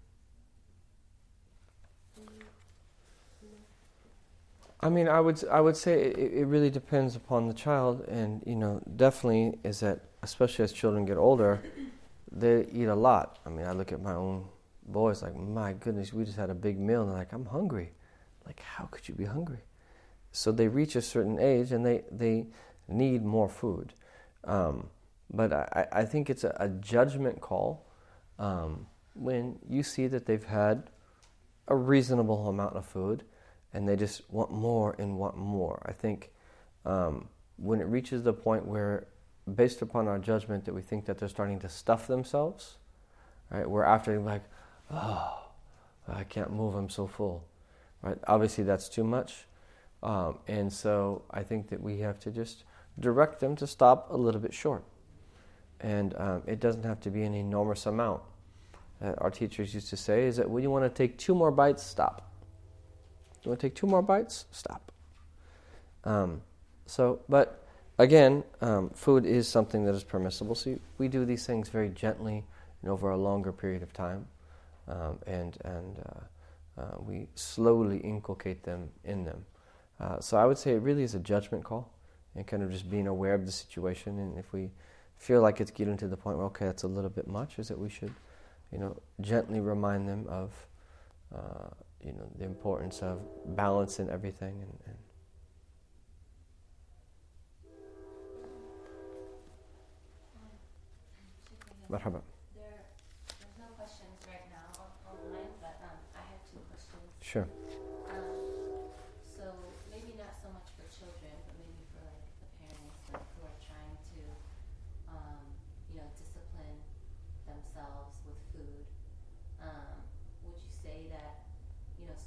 I mean, I would I would say it, it really depends upon the child, and you know, definitely is that especially as children get older, they eat a lot. I mean, I look at my own boys, like my goodness, we just had a big meal, and they're like I'm hungry. Like, how could you be hungry? So they reach a certain age, and they they need more food. Um, but I, I, think it's a, a judgment call um, when you see that they've had a reasonable amount of food and they just want more and want more. I think um, when it reaches the point where, based upon our judgment, that we think that they're starting to stuff themselves, right? We're after like, oh, I can't move, I'm so full, right? Obviously, that's too much. Um, and so I think that we have to just direct them to stop a little bit short. And um, it doesn't have to be an enormous amount. Uh, our teachers used to say is that when you want to take two more bites, stop. You want to take two more bites, stop. Um, so, but again, um, food is something that is permissible. So we do these things very gently and over a longer period of time, um, and and uh, uh, we slowly inculcate them in them. Uh, so I would say it really is a judgment call and kind of just being aware of the situation. And if we feel like it's getting to the point where, okay, that's a little bit much, is that we should, you know, gently remind them of, uh, you know, the importance of balance in everything. And, and Marhaba. There, there's no questions right now online, but um, I have two questions. Sure.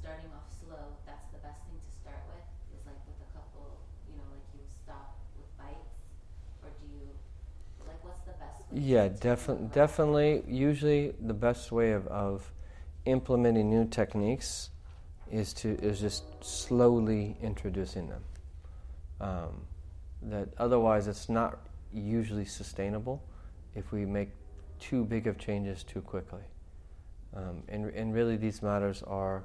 starting off slow, that's the best thing to start with. Is like with a couple, you know, like you stop with bites, or do you like what's the best? way Yeah, definitely. Definitely. Usually, the best way of, of implementing new techniques is to is just slowly introducing them. Um, that otherwise, it's not usually sustainable if we make too big of changes too quickly. Um, and and really, these matters are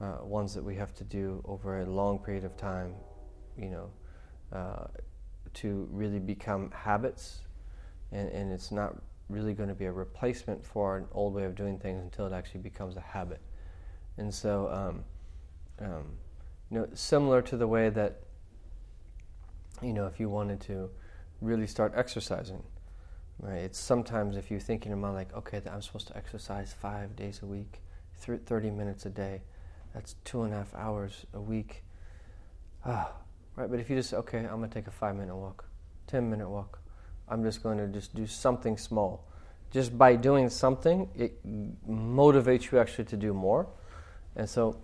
uh, ones that we have to do over a long period of time. You know, uh, to really become habits and, and it's not really going to be a replacement for an old way of doing things until it actually becomes a habit. And so, um, um, you know, similar to the way that, you know, if you wanted to really start exercising, right? It's sometimes if you think in your mind like, okay, I'm supposed to exercise five days a week, thir- 30 minutes a day, that's two and a half hours a week. Ah, right. But if you just okay, I'm gonna take a five minute walk, 10 minute walk. I'm just going to just do something small. Just by doing something, it motivates you actually to do more. And so,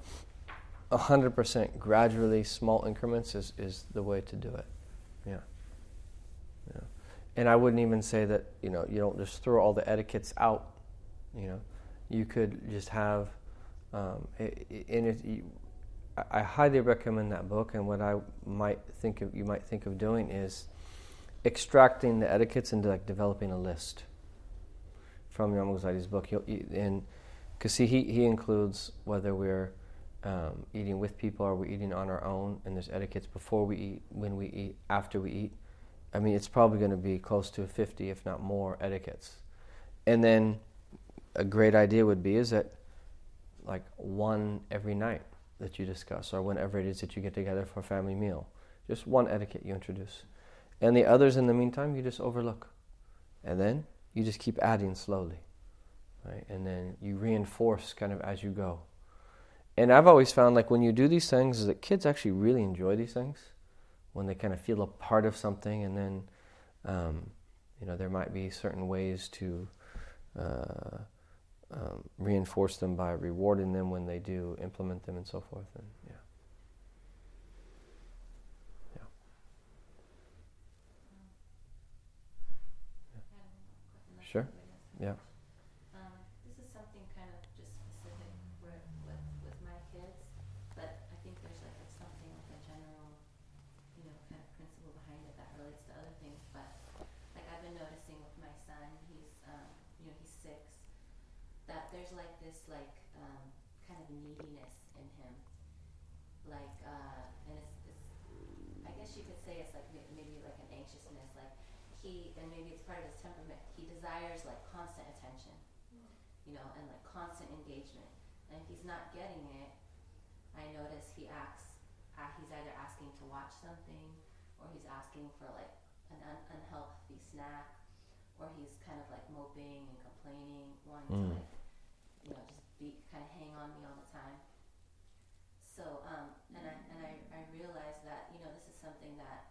100% gradually, small increments is, is the way to do it. Yeah. yeah. And I wouldn't even say that, you know, you don't just throw all the etiquettes out. You know, you could just have, um, and it, I highly recommend that book. And what I might think of, you might think of doing is extracting the etiquettes into like developing a list from Imam Ghazali's book. And because see, he he includes whether we're um, eating with people or we're eating on our own, and there's etiquettes before we eat, when we eat, after we eat. I mean, it's probably going to be close to 50, if not more, etiquettes. And then a great idea would be is that like one every night that you discuss, or whenever it is that you get together for a family meal, just one etiquette you introduce. And the others in the meantime, you just overlook. And then you just keep adding slowly. Right? And then you reinforce kind of as you go. And I've always found like when you do these things, is that kids actually really enjoy these things when they kind of feel a part of something. And then, um, you know, there might be certain ways to uh, um, reinforce them by rewarding them when they do implement them and so forth. And yeah. Sure. Yeah. Um, this is something kind of just specific for, with, with my kids, but I think there's like a, something like a general, you know, kind of principle behind it that relates to other things. But like I've been noticing with my son, he's, um, you know, he's six, that there's like this like um, kind of neediness in him, like, uh, and it's, it's, I guess you could say it's like may- maybe like an anxiousness, like he, and maybe it's part of his temperament. He desires like constant attention, you know, and like constant engagement. And if he's not getting it, I notice he acts. Uh, he's either asking to watch something, or he's asking for like an un- unhealthy snack, or he's kind of like moping and complaining, wanting Mm. to like, you know, just be kind of hang on me all the time. So, um, and I and I, I realize that you know this is something that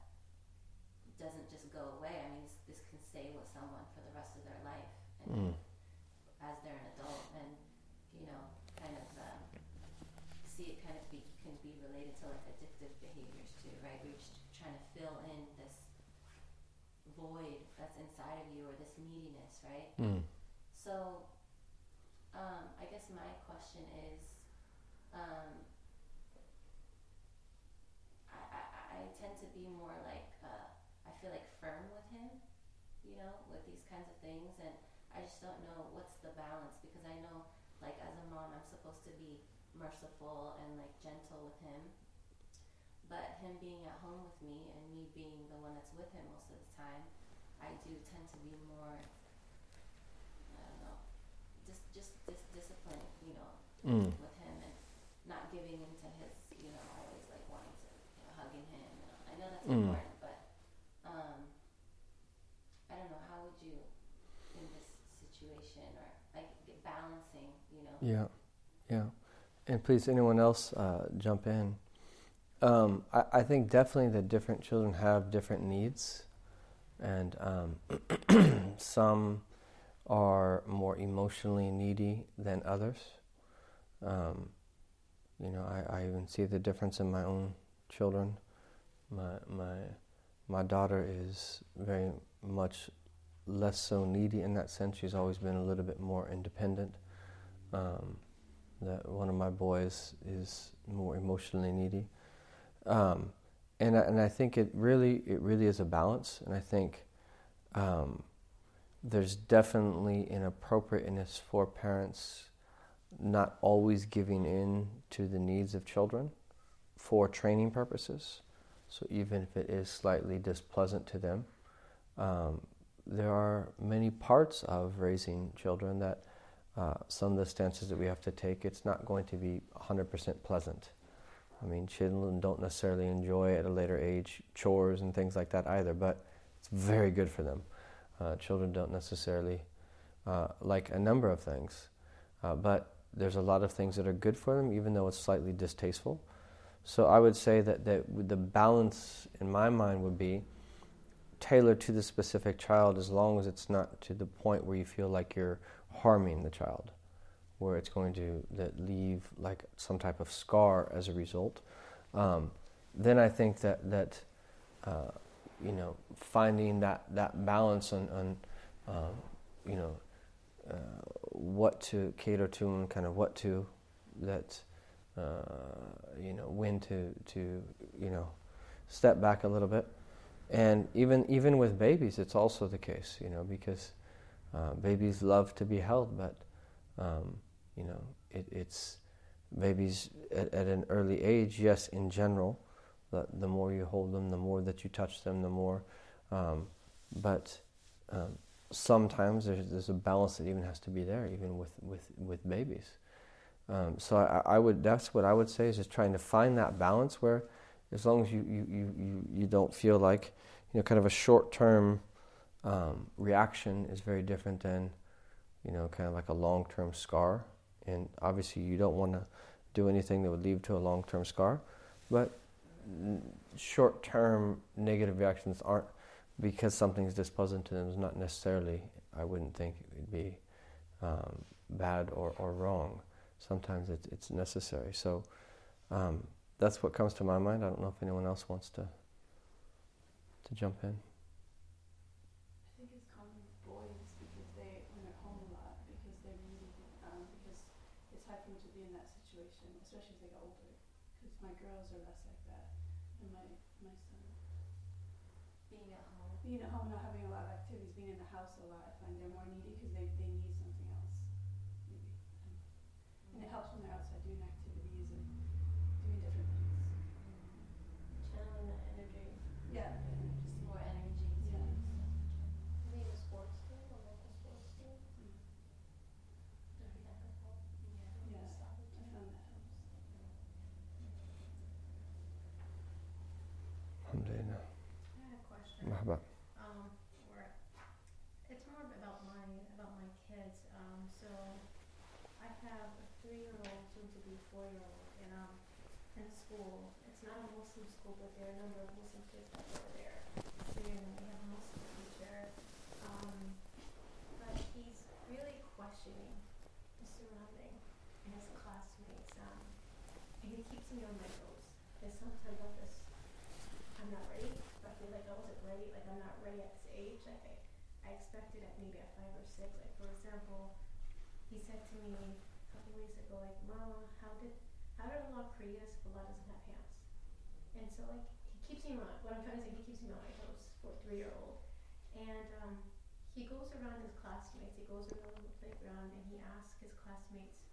doesn't just go away. I mean, this, this can stay with someone for the rest of their life, and Mm. as they're an adult, and you know, kind of um, see it kind of be can be related to like addictive behaviors too, right? You're just trying to fill in this void that's inside of you or this neediness, right? Mm. So, um, I guess my question is, um, I, I, I tend to be more like, uh, I feel like firm with him, you know, with these kinds of things, and I just don't know what's the balance because I know, like, as a mom, I'm supposed to be merciful and like gentle with him, but him being at home with me and me being the one that's with him most of the time, I do tend to be more I don't know, just just dis- discipline, you know, Mm. with him and not giving into his, you know, always like wanting to, you know, hugging him. You know. I know that's Mm. important, but um, I don't know. How would you, in this or like balancing, you know? Yeah, yeah. And please, anyone else, uh, jump in. Um, I, I think definitely that different children have different needs, and um, some are more emotionally needy than others. Um, you know, I, I even see the difference in my own children. My my my daughter is very much less so needy in that sense. She's always been a little bit more independent. Um, that one of my boys is more emotionally needy, um, and I, and I think it really it really is a balance. And I think um, there's definitely an appropriateness for parents not always giving in to the needs of children for training purposes. So even if it is slightly displeasant to them, um, there are many parts of raising children that uh, some of the stances that we have to take, it's not going to be 100% pleasant. I mean, children don't necessarily enjoy at a later age chores and things like that either, but it's very good for them. Uh, children don't necessarily uh, like a number of things, uh, but there's a lot of things that are good for them, even though it's slightly distasteful. So I would say that, that the balance in my mind would be tailored to the specific child as long as it's not to the point where you feel like you're harming the child, where it's going to that leave like some type of scar as a result. Um, then I think that that uh, you know finding that that balance on, on uh, you know uh, what to cater to and kind of what to that uh, you know when to to you know step back a little bit and even even with babies it's also the case you know because uh, babies love to be held but um, you know it, it's babies at, at, an early age yes in general the, the more you hold them the more that you touch them the more um, but um, sometimes there's, there's a balance that even has to be there, even with, with, with babies. Um, so I, I, would that's what I would say is just trying to find that balance where as long as you, you, you, you, don't feel like you know kind of a short term um, reaction is very different than you know kind of like a long term scar and obviously you don't want to do anything that would lead to a long term scar but short term negative reactions aren't because something's displeasant to them is not necessarily, I wouldn't think it would be um, bad or, or wrong. Sometimes it's, it's necessary. So um, that's what comes to my mind. I don't know if anyone else wants to to jump in. I think it's common with boys because they when they're at home a lot because they're really um, because it's hard for them to be in that situation, especially as they get older. Because my girls are less like that, and my my son being at home, not having a lot of activities, being in the house a lot, I find they're more needy because they, they need something else, maybe. And it helps when they're outside doing activities and doing different things. Channeling that energy, Yeah. just more energy to Yeah. Maybe a sports team, a local sports team. Mm. Maybe that could help. Yeah, Soccer I team. found that helps. Alhamdulillah. I had a question. Marhaba. Um, or it's more about my about my kids. Um, so I have a three-year-old, soon to be four-year-old, and um, in school. It's not a Muslim school, but there are a number of Muslim kids that go there. We have a Muslim teacher. Um, but he's really questioning the surrounding and his classmates. Um, and he keeps me on my toes. And sometimes I just I'm not ready. I feel like I wasn't ready. Like I'm not ready at this age. Like I, I expected at maybe at five or six. Like for example, he said to me a couple weeks ago, like, Mama, how did how did Allah create us if Allah doesn't have hands? And so like he keeps me on. What I'm trying to say, he keeps me on my toes for three year old. And um, he goes around his classmates. He goes around the playground and he asks his classmates,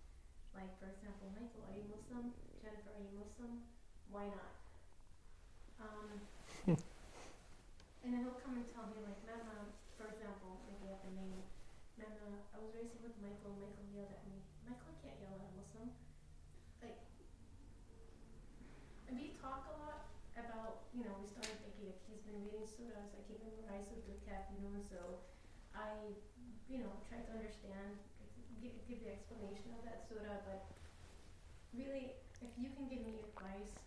like for example, Michael, are you Muslim? Jennifer, are you Muslim? Why not? Um, and then he'll come and tell me, like, Mama, for example, maybe I have a name. Mama, I was racing with Michael, Michael yelled at me. Michael, can't yell at a Muslim. Like, and we talk a lot about, you know, we started thinking if he's been reading surahs, like he memorized the Kahf, you know, so I, you know, try to understand, give, give the explanation of that surah, but really, if you can give me advice,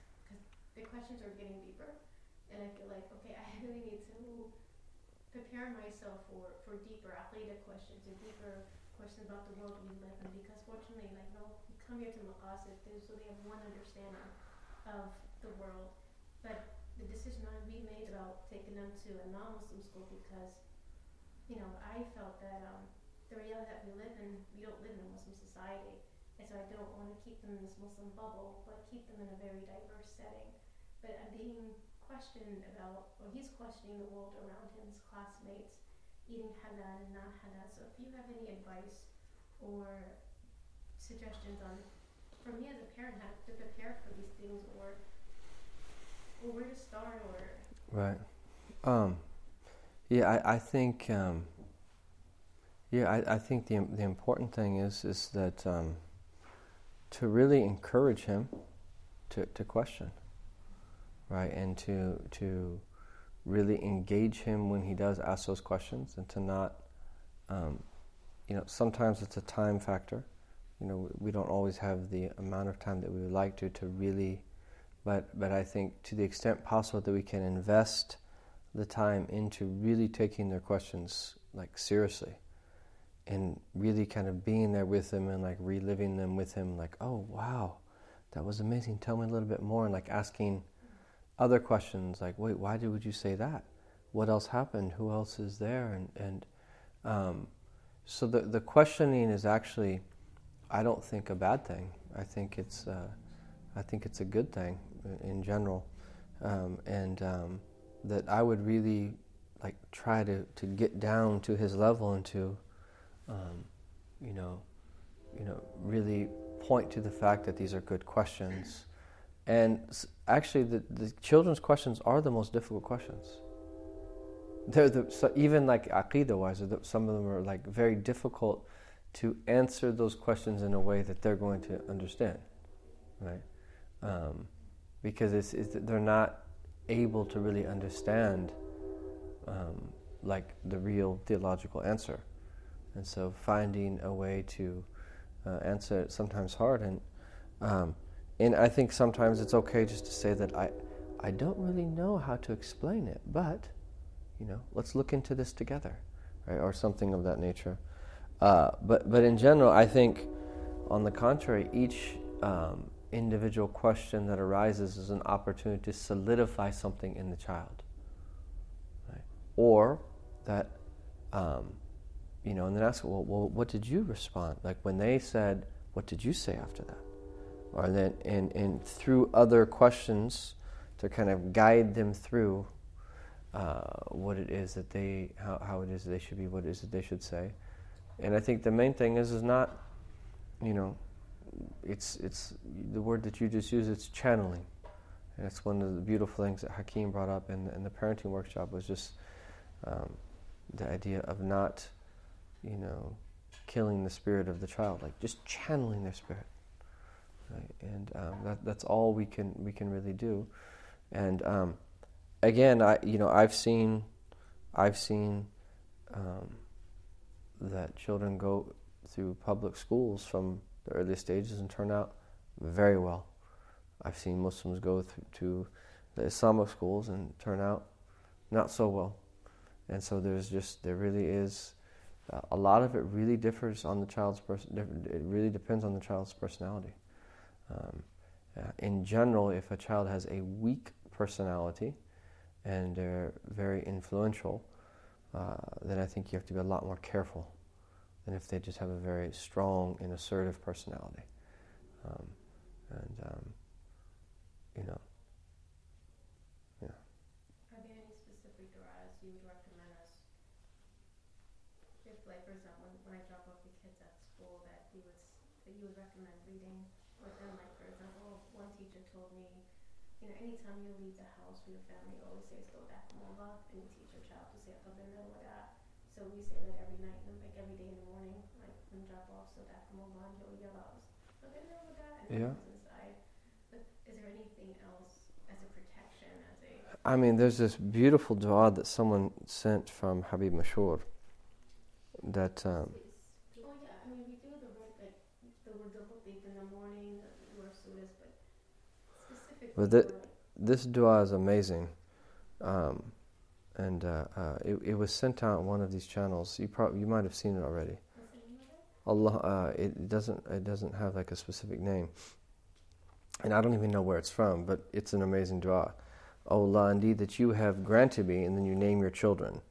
the questions are getting deeper, and I feel like, okay, I really need to prepare myself for, for deeper aqidah questions and deeper questions about the world we live in because fortunately, like, no, we come here to Maqasid, so they have one understanding of the world. But the decision that we made about taking them to a non-Muslim school because, you know, I felt that um, the reality that we live in, we don't live in a Muslim society. And so I don't want to keep them in this Muslim bubble, but keep them in a very diverse setting. But I'm being questioned about, or he's questioning the world around him, his classmates, eating halal and not halal. So if you have any advice or suggestions on, for me as a parent, how to prepare for these things, or or where to start, or Right. Um, yeah, I, I think. Um, yeah, I, I think the the important thing is is that um, to really encourage him to, to question, right, and to to really engage him when he does ask those questions, and to not, um, you know, sometimes it's a time factor. You know, we don't always have the amount of time that we would like to to really, but but I think to the extent possible that we can invest the time into really taking their questions like seriously and really kind of being there with him and like reliving them with him like oh wow that was amazing. Tell me a little bit more and like asking other questions like wait why did would you say that? What else happened? Who else is there? And and um, so the the questioning is actually I don't think a bad thing. I think it's uh, I think it's a good thing in general. Um, and um, that I would really like try to, to get down to his level and to um, you know you know really point to the fact that these are good questions. And actually the, the children's questions are the most difficult questions. They're the, so even like aqidah wise some of them are like very difficult to answer those questions in a way that they're going to understand right? Um, because it's, it's they're not able to really understand um, like the real theological answer. And so finding a way to uh, answer it sometimes hard. And, um, and I think sometimes it's okay just to say that I, I don't really know how to explain it, but, you know, let's look into this together, right? Or something of that nature. Uh, but, but in general, I think, on the contrary, each um, individual question that arises is an opportunity to solidify something in the child. Right? Or that, um, you know, and then ask, well, well, what did you respond? Like when they said, what did you say after that? Or then, and, and through other questions to kind of guide them through uh, what it is that they, how, how it is that they should be, what it is that they should say. And I think the main thing is, is not, you know, it's it's the word that you just used. It's channeling, and it's one of the beautiful things that Hakeem brought up in the, in the parenting workshop was just um, the idea of not, you know, killing the spirit of the child, like just channeling their spirit. Right? And um, that, that's all we can we can really do. And um, again, I you know I've seen I've seen um, that children go through public schools from the early stages and turn out very well. I've seen Muslims go to the Islamic schools and turn out not so well. And so there's just, there really is, uh, a lot of it really differs on the child's person, it really depends on the child's personality. Um, uh, in general, if a child has a weak personality and they're very influential, uh, then I think you have to be a lot more careful than if they just have a very strong and assertive personality. Um, and, um, you know, yeah. Are there any specific du'as you would recommend us? If, like, for example, when I drop off the kids at school, that you would s- that you would recommend reading with them. Like, for example, one teacher told me, you know, anytime you leave the house for your family, you always say "Astaghfirullah," and you teach your child to say "Alhamdulillah wa that." So we say that every night, and like every day in the morning, like when drop off, so that Ramadan, he'll yell out "Alhamdulillah wa that," and Yeah. inside. But is there anything else as a protection, as a I mean, there's this beautiful dua that someone sent from Habib Mashur that, um, Oh yeah, I mean we do the wird like the wird the latif in the morning, the word surahs, but specifically. This dua is amazing. Um, and uh, uh, it, it was sent out on one of these channels. You, prob- you might have seen it already. Allah, uh, it doesn't it doesn't have like a specific name, and I don't even know where it's from, but it's an amazing dua. O Allah, indeed that you have granted me, and then you name your children,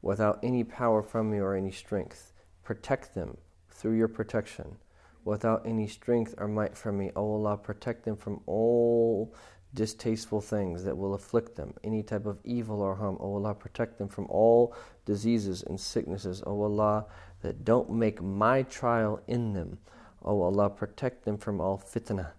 without any power from me or any strength. Protect them through your protection, without any strength or might from me. O Allah, protect them from all distasteful things that will afflict them, any type of evil or harm. O Allah, protect them from all diseases and sicknesses. O Allah, that don't make my trial in them. O Allah, protect them from all fitnah,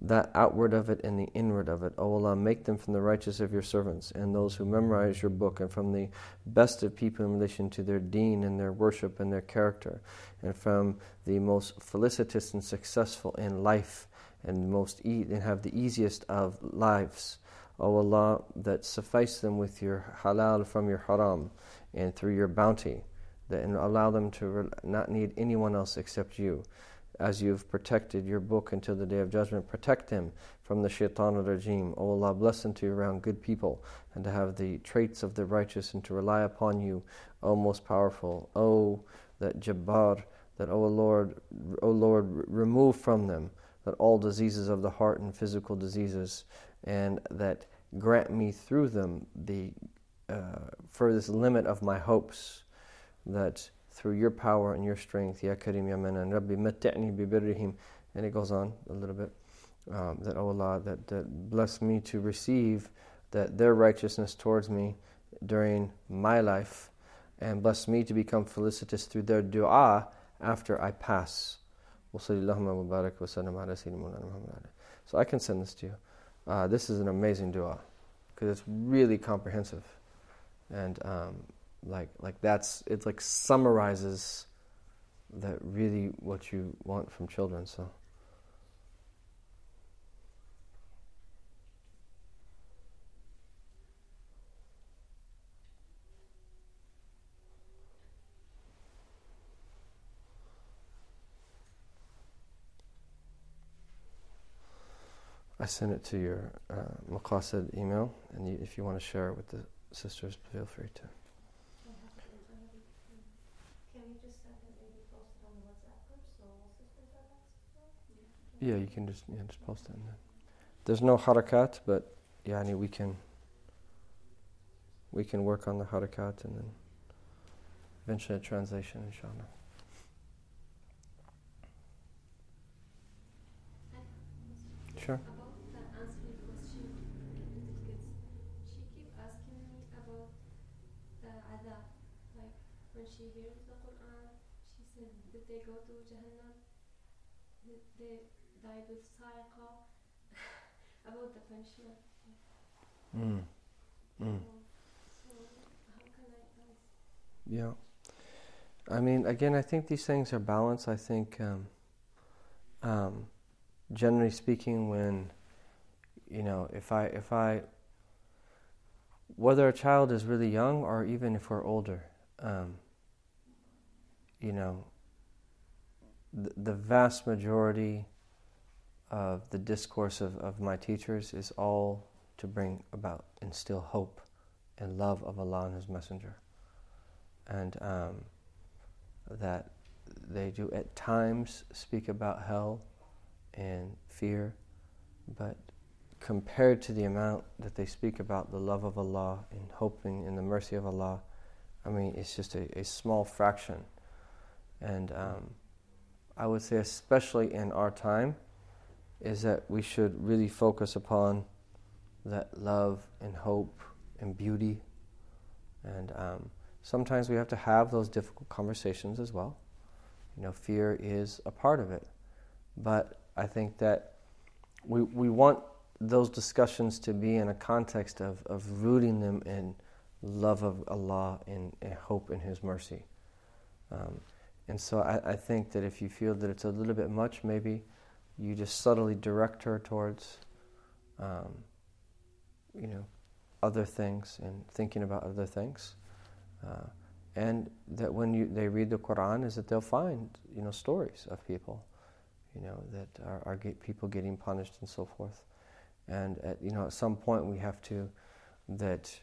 that outward of it and the inward of it. O Allah, make them from the righteous of your servants and those who memorize your book, and from the best of people in relation to their deen and their worship and their character, and from the most felicitous and successful in life and most e- and have the easiest of lives. O Allah, that suffice them with your halal from your haram and through your bounty, that and allow them to re- not need anyone else except you. As you've protected your book until the day of judgment, protect them from the shaitan al-rajim. O Allah, bless them to be around good people and to have the traits of the righteous and to rely upon you, O most powerful. O that Jabbar, that O Lord, O Lord, remove from them that all diseases of the heart and physical diseases, and that grant me through them the uh, furthest limit of my hopes, that through your power and your strength, Ya Karim Ya Manan, Rabbi Matta'ni bi birrihim, and it goes on a little bit, um, that, oh Allah, that, that bless me to receive that their righteousness towards me during my life, and bless me to become felicitous through their dua after I pass. So I can send this to you. Uh, this is an amazing dua because it's really comprehensive. And um, like, like that's, it like summarizes that really what you want from children. So. I sent it to your uh, Maqasid email, and you, if you want to share it with the sisters, feel free to. Can we just send it maybe post it on the WhatsApp group so all sisters have access to it? Yeah, you can just yeah just post it. In there. There's no harakat, but yani we can we can work on the harakat and then eventually a translation, inshallah. Sure. About the answering question with little kids, she keep asking me about the adhab. Like when she hears the Quran, she said, did they go to Jahannam? Did they died with sa'iqa? About the punishment. Mm. Mm. So, so how can I answer? Yeah. I mean, again, I think these things are balanced. I think, um, um, generally speaking, when you know, if I if I whether a child is really young or even if we're older, um, you know, the, the vast majority of the discourse of, of my teachers is all to bring about, instill hope and love of Allah and His Messenger. And um, that they do at times speak about hell and fear, but compared to the amount that they speak about the love of Allah and hoping in the mercy of Allah, I mean, it's just a, a small fraction. And um, I would say, especially in our time, is that we should really focus upon that love and hope and beauty. And um, sometimes we have to have those difficult conversations as well. You know, fear is a part of it. But I think that we, we want those discussions to be in a context of, of rooting them in love of Allah and, and hope in His mercy. Um, and so I, I think that if you feel that it's a little bit much, maybe you just subtly direct her towards, um, you know, other things and thinking about other things. Uh, and that when you, they read the Quran, is that they'll find, you know, stories of people, you know, that are, are get people getting punished and so forth. And at, you know, at some point we have to that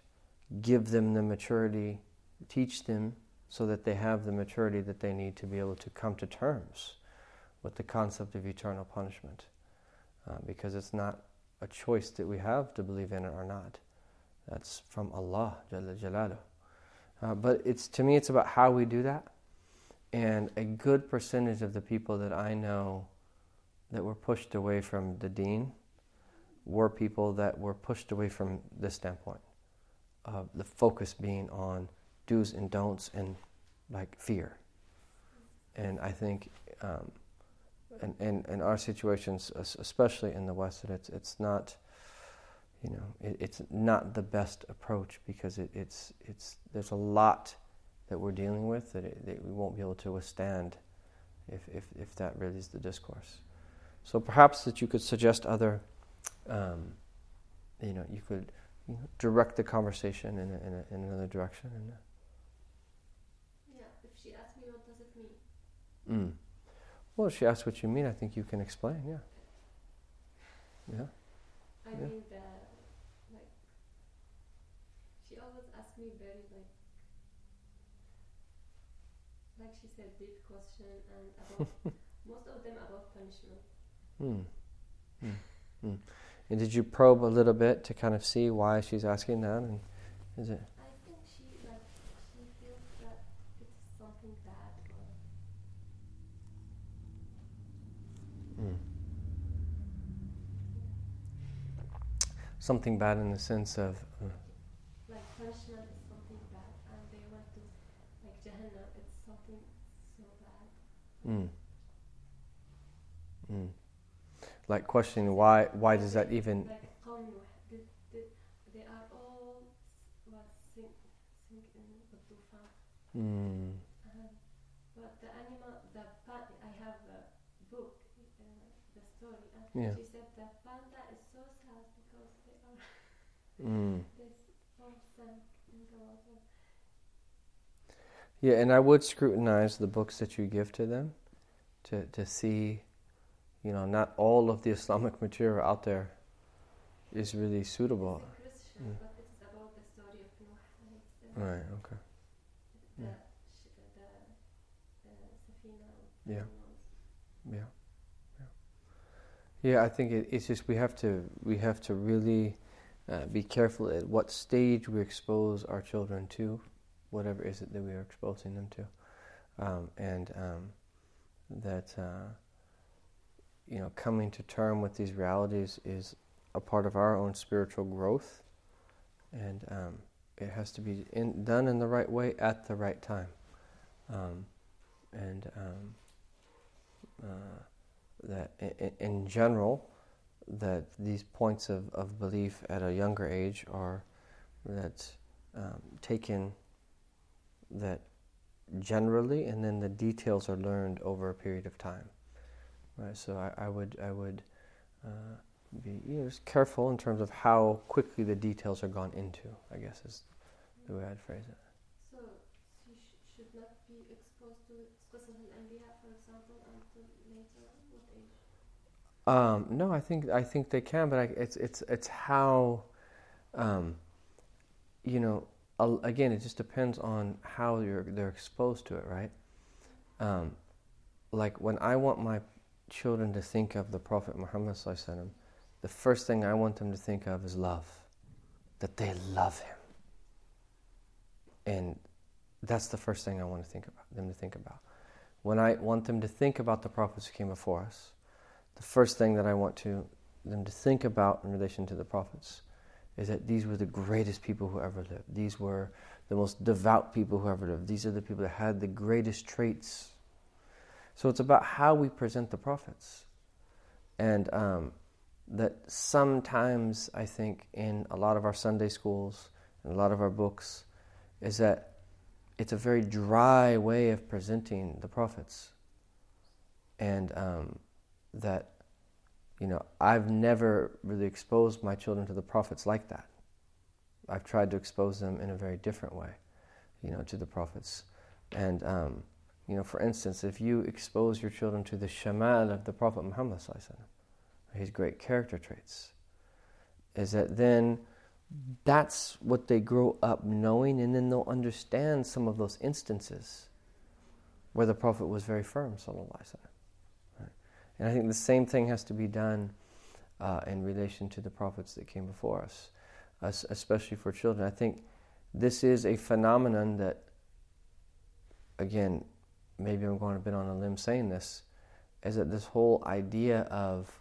give them the maturity, teach them so that they have the maturity that they need to be able to come to terms with the concept of eternal punishment. Uh, because it's not a choice that we have to believe in it or not. That's from Allah Jalla Jalaluh. Uh, but it's to me, it's about how we do that. And a good percentage of the people that I know that were pushed away from the Deen were people that were pushed away from this standpoint of the focus being on do's and don'ts and like fear. And I think, um, in, in, in our situations, especially in the West, that it's it's not, you know, it, it's not the best approach because it, it's it's there's a lot that we're dealing with that, it, that we won't be able to withstand if, if if that really is the discourse. So perhaps that you could suggest other, um, you know, you could you know, direct the conversation in, a, in, a, in another direction. And, uh, Yeah, if she asks me what does it mean, mm. Well, if she asks what you mean, I think you can explain. Yeah. Yeah. I Yeah. mean the like. She always asks me very like. Like she said, deep question and about most of them about punishment. Mm. Mm. Mm. And did you probe a little bit to kind of see why she's asking that? And is it? I think she like she feels that it's something bad or Mm something bad in the sense of. Uh, like punishment is something bad, and they went to like Jahannam. It's something so bad. Mm. Mm. Like questioning why why does that even? Mm. Uh, but the animal, the I have a book, uh, the story. yeah. Mm. they all sank in the water Yeah, and I would scrutinize the books that you give to them to, to see, you know, not all of the Islamic material out there is really suitable. it's a Christian Mm. but it's about the story of Noah and it's the, Right, okay. the, Yeah. the, the Yeah. Yeah. Yeah. Yeah, I think it, it's just we have to we have to really uh, be careful at what stage we expose our children to, whatever is it that we are exposing them to, um, and um, that uh, you know coming to term with these realities is a part of our own spiritual growth, and um, it has to be in, done in the right way at the right time, um, and. Um, uh, that in, in general that these points of, of belief at a younger age are that um, taken that generally and then the details are learned over a period of time. Right so I, I would I would uh, be you know, careful in terms of how quickly the details are gone into I guess is the way I'd phrase it Um, no, I think I think they can, but I, it's it's it's how, um, you know. Again, it just depends on how you're they're exposed to it, right? Um, like when I want my children to think of the Prophet Muhammad the first thing I want them to think of is love, that they love him, and that's the first thing I want to think about them to think about. When I want them to think about the prophets who came before us, the first thing that I want to them to think about in relation to the prophets is that these were the greatest people who ever lived. These were the most devout people who ever lived. These are the people that had the greatest traits. So it's about how we present the prophets, and um, that sometimes I think in a lot of our Sunday schools and a lot of our books is that it's a very dry way of presenting the prophets, and um, that you know I've never really exposed my children to the prophets like that. I've tried to expose them in a very different way, you know, to the prophets, and um, you know, for instance, if you expose your children to the shama'il of the Prophet Muhammad, his great character traits, is that then that's what they grow up knowing, and then they'll understand some of those instances where the Prophet was very firm, sallallahu alaihi wasallam. And I think the same thing has to be done uh, in relation to the prophets that came before us, especially for children. I think this is a phenomenon that, again, maybe I'm going a bit on a limb saying this, is that this whole idea of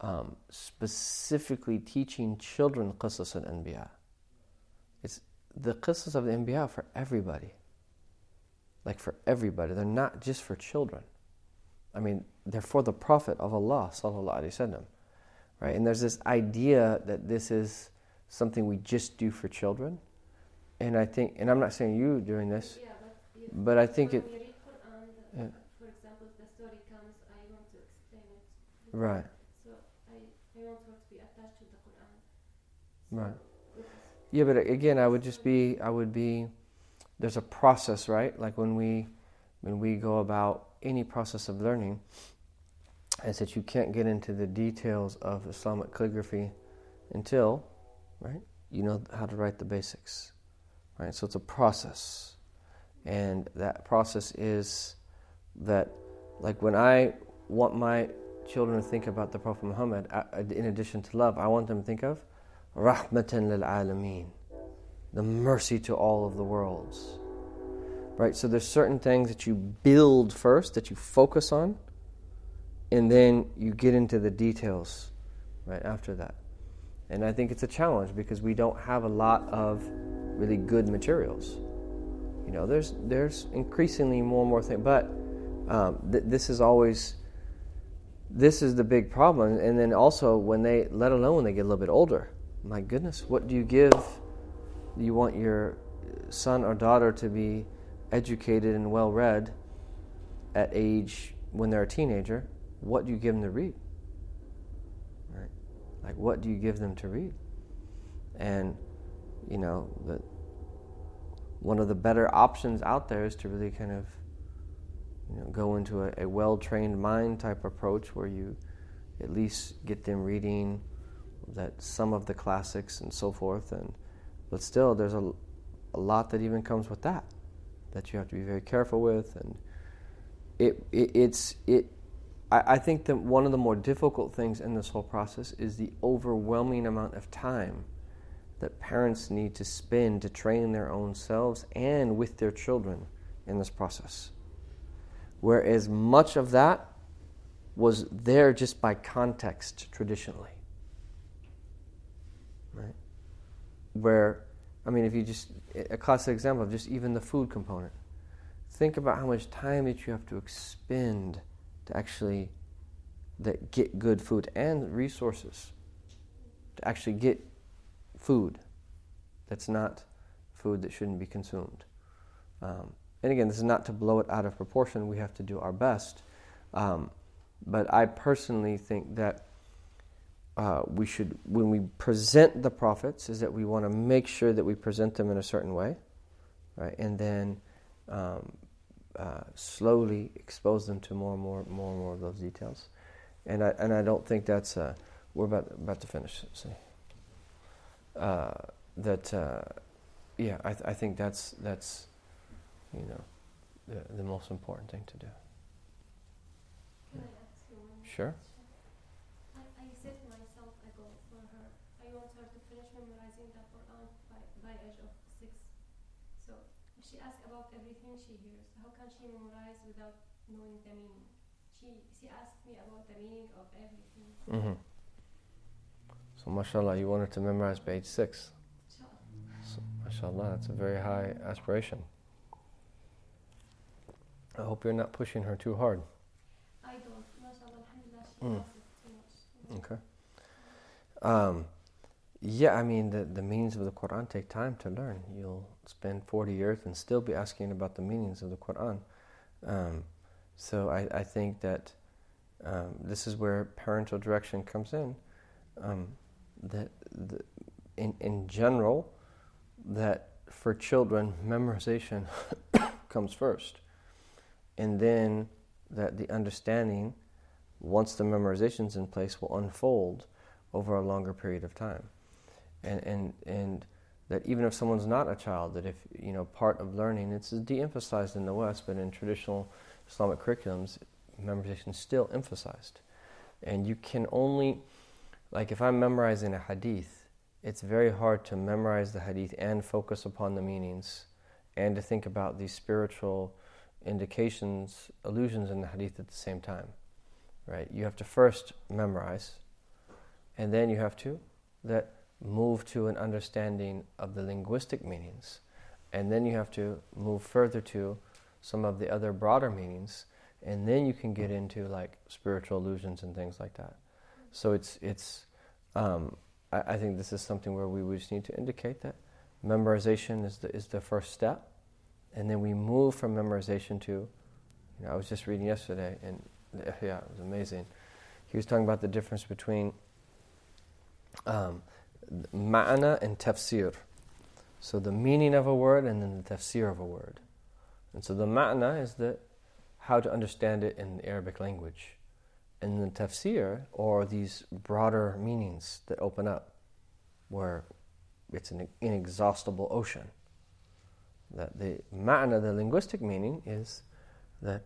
um, specifically teaching children qisas al anbiya. It's the qisas of the anbiya for everybody. Like for everybody. They're not just for children. I mean, they're for the Prophet of Allah, sallallahu alaihi wasallam, right? And there's this idea that this is something we just do for children, and I think, and I'm not saying you doing this, Yeah, but, you, but I think when it, Quran, the, Yeah. for example, the story comes, I want to explain it. right, So I, I want her to be attached to the Quran. So right. Yeah, but again, I would just be, I would be, there's a process, right? Like when we, when we go about any process of learning, is that you can't get into the details of Islamic calligraphy until, right, you know how to write the basics, right? So it's a process, and that process is that, like when I want my children to think about the Prophet Muhammad, in addition to love, I want them to think of rahmatan lil alameen, the mercy to all of the worlds. Right? So there's certain things that you build first, that you focus on, and then you get into the details right after that. And I think it's a challenge because we don't have a lot of really good materials. You know, there's there's increasingly more and more things, but um, th- this is always this is the big problem. And then also when they, let alone when they get a little bit older, my goodness, what do you give? You want your son or daughter to be educated and well read at age when they're a teenager. What do you give them to read? Right? Like, what do you give them to read? And, you know, the, one of the better options out there is to really kind of you know, go into a, a well-trained mind type approach where you at least get them reading that some of the classics and so forth and but still there's a, a lot that even comes with that that you have to be very careful with and it, it it's it I, I think that one of the more difficult things in this whole process is the overwhelming amount of time that parents need to spend to train their own selves and with their children in this process whereas much of that was there just by context traditionally. Right? Where, I mean, if you just, a classic example of just even the food component. Think about how much time that you have to expend to actually that get good food and resources to actually get food that's not food that shouldn't be consumed. Um, and again, this is not to blow it out of proportion. We have to do our best. Um, but I personally think that uh, we should, when we present the prophets, is that we want to make sure that we present them in a certain way, right? And then um, uh, slowly expose them to more and more, more and more of those details. And I, and I don't think that's, uh, we're about, about to finish, see. Uh, that, uh, yeah, I, th- I think that's, that's, you know, the, the most important thing to do. Can I ask you one Sure. question? I, I set myself a goal for her. I want her to finish memorizing the Quran by, by age of six. So if she asks about everything she hears, how can she memorize without knowing the meaning? She she asked me about the meaning of everything. Mm-hmm. So, mashallah, you wanted to memorize page six. So, mashallah, that's a very high aspiration. I hope you're not pushing her too hard. I don't. She Mm. loves it too much. Okay. Um, yeah, I mean, the, the meanings of the Quran take time to learn. You'll spend 40 years and still be asking about the meanings of the Quran. Um, so I, I think that um, this is where parental direction comes in. Um, that the, in, in general, that for children, memorization comes first. And then that the understanding, once the memorization's in place, will unfold over a longer period of time. and and and that even if someone's not a child, that if you know part of learning, it's de-emphasized in the West, but in traditional Islamic curriculums, memorization is still emphasized, and you can only, like if I'm memorizing a hadith, it's very hard to memorize the hadith and focus upon the meanings, and to think about these spiritual indications, allusions in the hadith at the same time, right? You have to first memorize, and then you have to that move to an understanding of the linguistic meanings, and then you have to move further to some of the other broader meanings, and then you can get into like spiritual illusions and things like that. So it's it's um, I, I, think this is something where we just need to indicate that memorization is the is the first step, and then we move from memorization to, you know, I was just reading yesterday, and yeah, it was amazing. He was talking about the difference between um, ma'ana and tafsir. So the meaning of a word and then the tafsir of a word. And so the ma'na is the how to understand it in the Arabic language. And the tafsir, or these broader meanings that open up, where it's an inexhaustible ocean. That the ma'na, the linguistic meaning, is that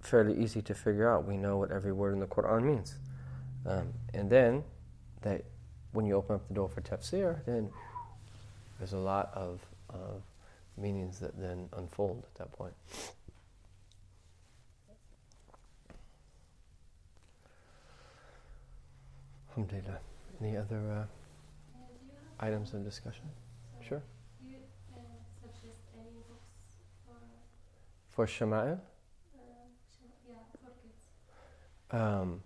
fairly easy to figure out. We know what every word in the Quran means. Um, and then that when you open up the door for tafsir, then there's a lot of, of meanings that then unfold at that point. Alhamdulillah. Any other uh, items of discussion? Sure. You uh, suggest any books for, For Shama'il? uh, yeah, for kids? Um,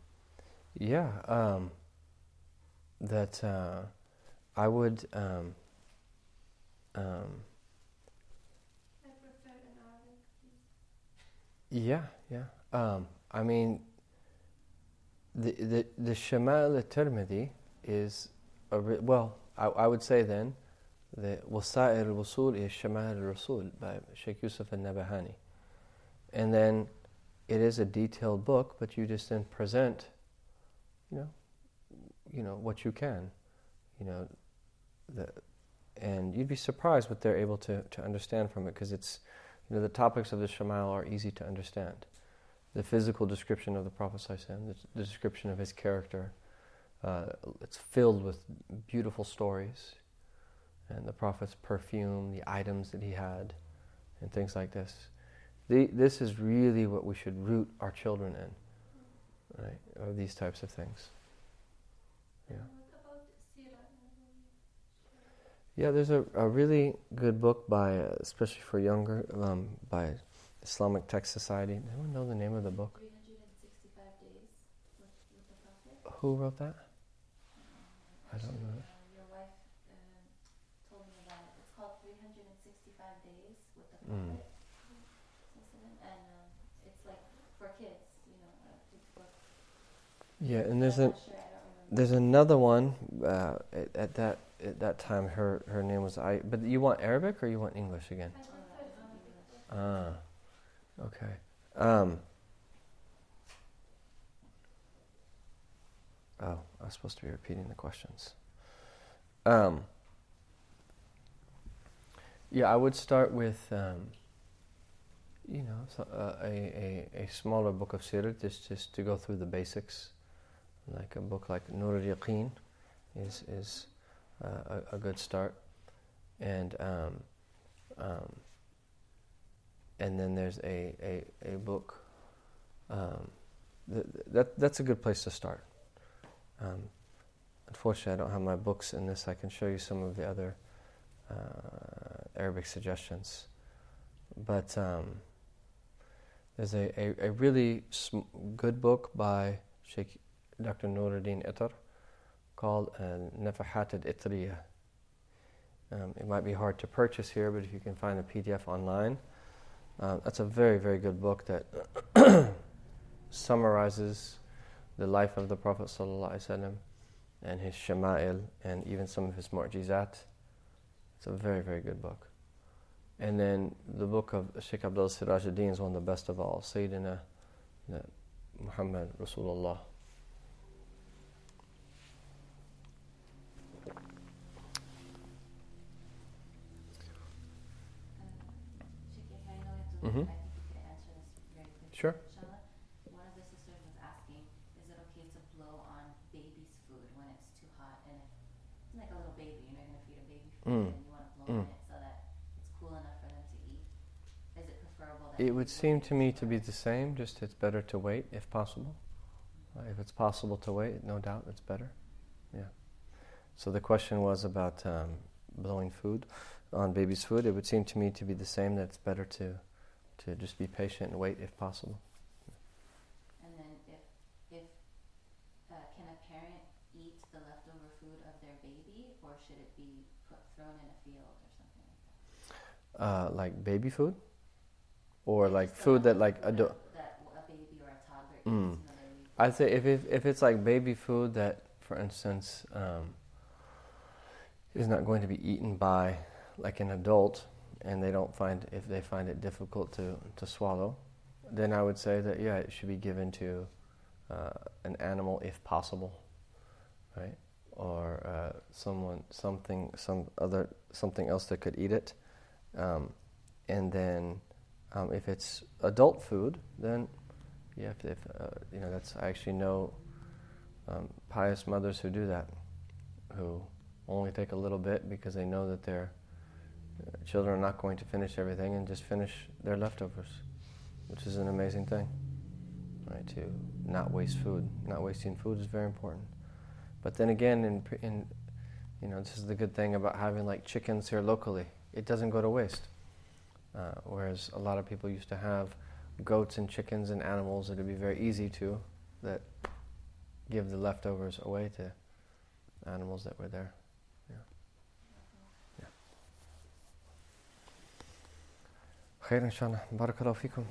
yeah. Um, that uh, I would. Um, um, I prefer in Arabic, please. Yeah, yeah. Um, I mean, the the the Shama'il al-Tirmidhi is a well. I, I would say then, the Wasa'il al-Wusul is Shama'il al-Rasul by Sheikh Yusuf al-Nabahani, and then it is a detailed book, but you just then present, you know, you know what you can, you know, the, and you'd be surprised what they're able to, to understand from it because it's, you know, the topics of the Shama'il are easy to understand. The physical description of the Prophet the, the description of his character, uh, it's filled with beautiful stories, and the Prophet's perfume, the items that he had, and things like this. The, this is really what we should root our children in, right? Of these types of things. Yeah. What about Sirah? Yeah, there's a, a really good book by, uh, especially for younger, um, by Islamic Text Society. Does anyone know the name of the book? 365 days with, with the Prophet. Who wrote that? I don't know. Uh, your wife uh, told me about it. It's called 365 Days with the. Prophet. Incident. And um, it's like for kids, you know, a kid's book. Yeah, and there's a sure, I don't remember. There's another one uh, at, at that at that time. Her her name was I. But you want Arabic or you want English again? Ah, okay. Um, oh, I was supposed to be repeating the questions. Um, yeah, I would start with, um, you know, uh, a, a, a smaller book of Sirah, just, just to go through the basics. Like a book like Nur al-Yaqeen is, is uh, a, a good start. And um, um, and then there's a, a, a book. Um, th- that that's a good place to start. Um, unfortunately, I don't have my books in this. I can show you some of the other uh, Arabic suggestions, but um, there's a, a, a really sm- good book by Sheikh Dr. Nuruddin Itar called uh, Nafahat al-Itriyah. Um, it might be hard to purchase here, but if you can find a PDF online, uh, that's a very, very good book that summarizes the life of the Prophet ﷺ and his shama'il and even some of his mu'jizat. It's a very, very good book. And then the book of Sheikh Abdul Siraj ad-Din is one of the best of all, Sayyidina uh, Muhammad Rasulullah. Mhm. I think you could answer this very quickly. Sure. Inshallah. One of the sisters was asking, is it okay to blow on baby's food when it's too hot? And if it's like a little baby, you're not going to feed a baby Mm. and you want to blow Mm. on it so that it's cool enough for them to eat. Is it preferable that It would seem to me to be the same, just it's better to wait if possible. Uh, if it's possible to wait, no doubt it's better. Yeah. So the question was about um, blowing food on baby's food. It would seem to me to be the same. That it's better to to just be patient and wait if possible. And then if if uh, can a parent eat the leftover food of their baby, or should it be put thrown in a field or something like that? Uh, like baby food, or Like like food that like leftover ado- that a baby or a toddler eats, Mm. and then they leave I'd say if, if if it's like baby food that, for instance, um, is not going to be eaten by like an adult, and they don't find if they find it difficult to to swallow, then I would say that yeah, it should be given to uh, an animal if possible, right? Or uh, someone something some other something else that could eat it, um, and then um, if it's adult food, then yeah, if, if uh, you know, that's I actually know um, pious mothers who do that, who only take a little bit because they know that their uh, children are not going to finish everything and just finish their leftovers, which is an amazing thing, right? To not waste food, not wasting food is very important. But then again, in in you know, this is the good thing about having like chickens here locally. It doesn't go to waste. Uh, whereas a lot of people used to have goats and chickens and animals, that would be very easy to that give the leftovers away to animals that were there. خير إن شاء الله. بارك الله فيكم.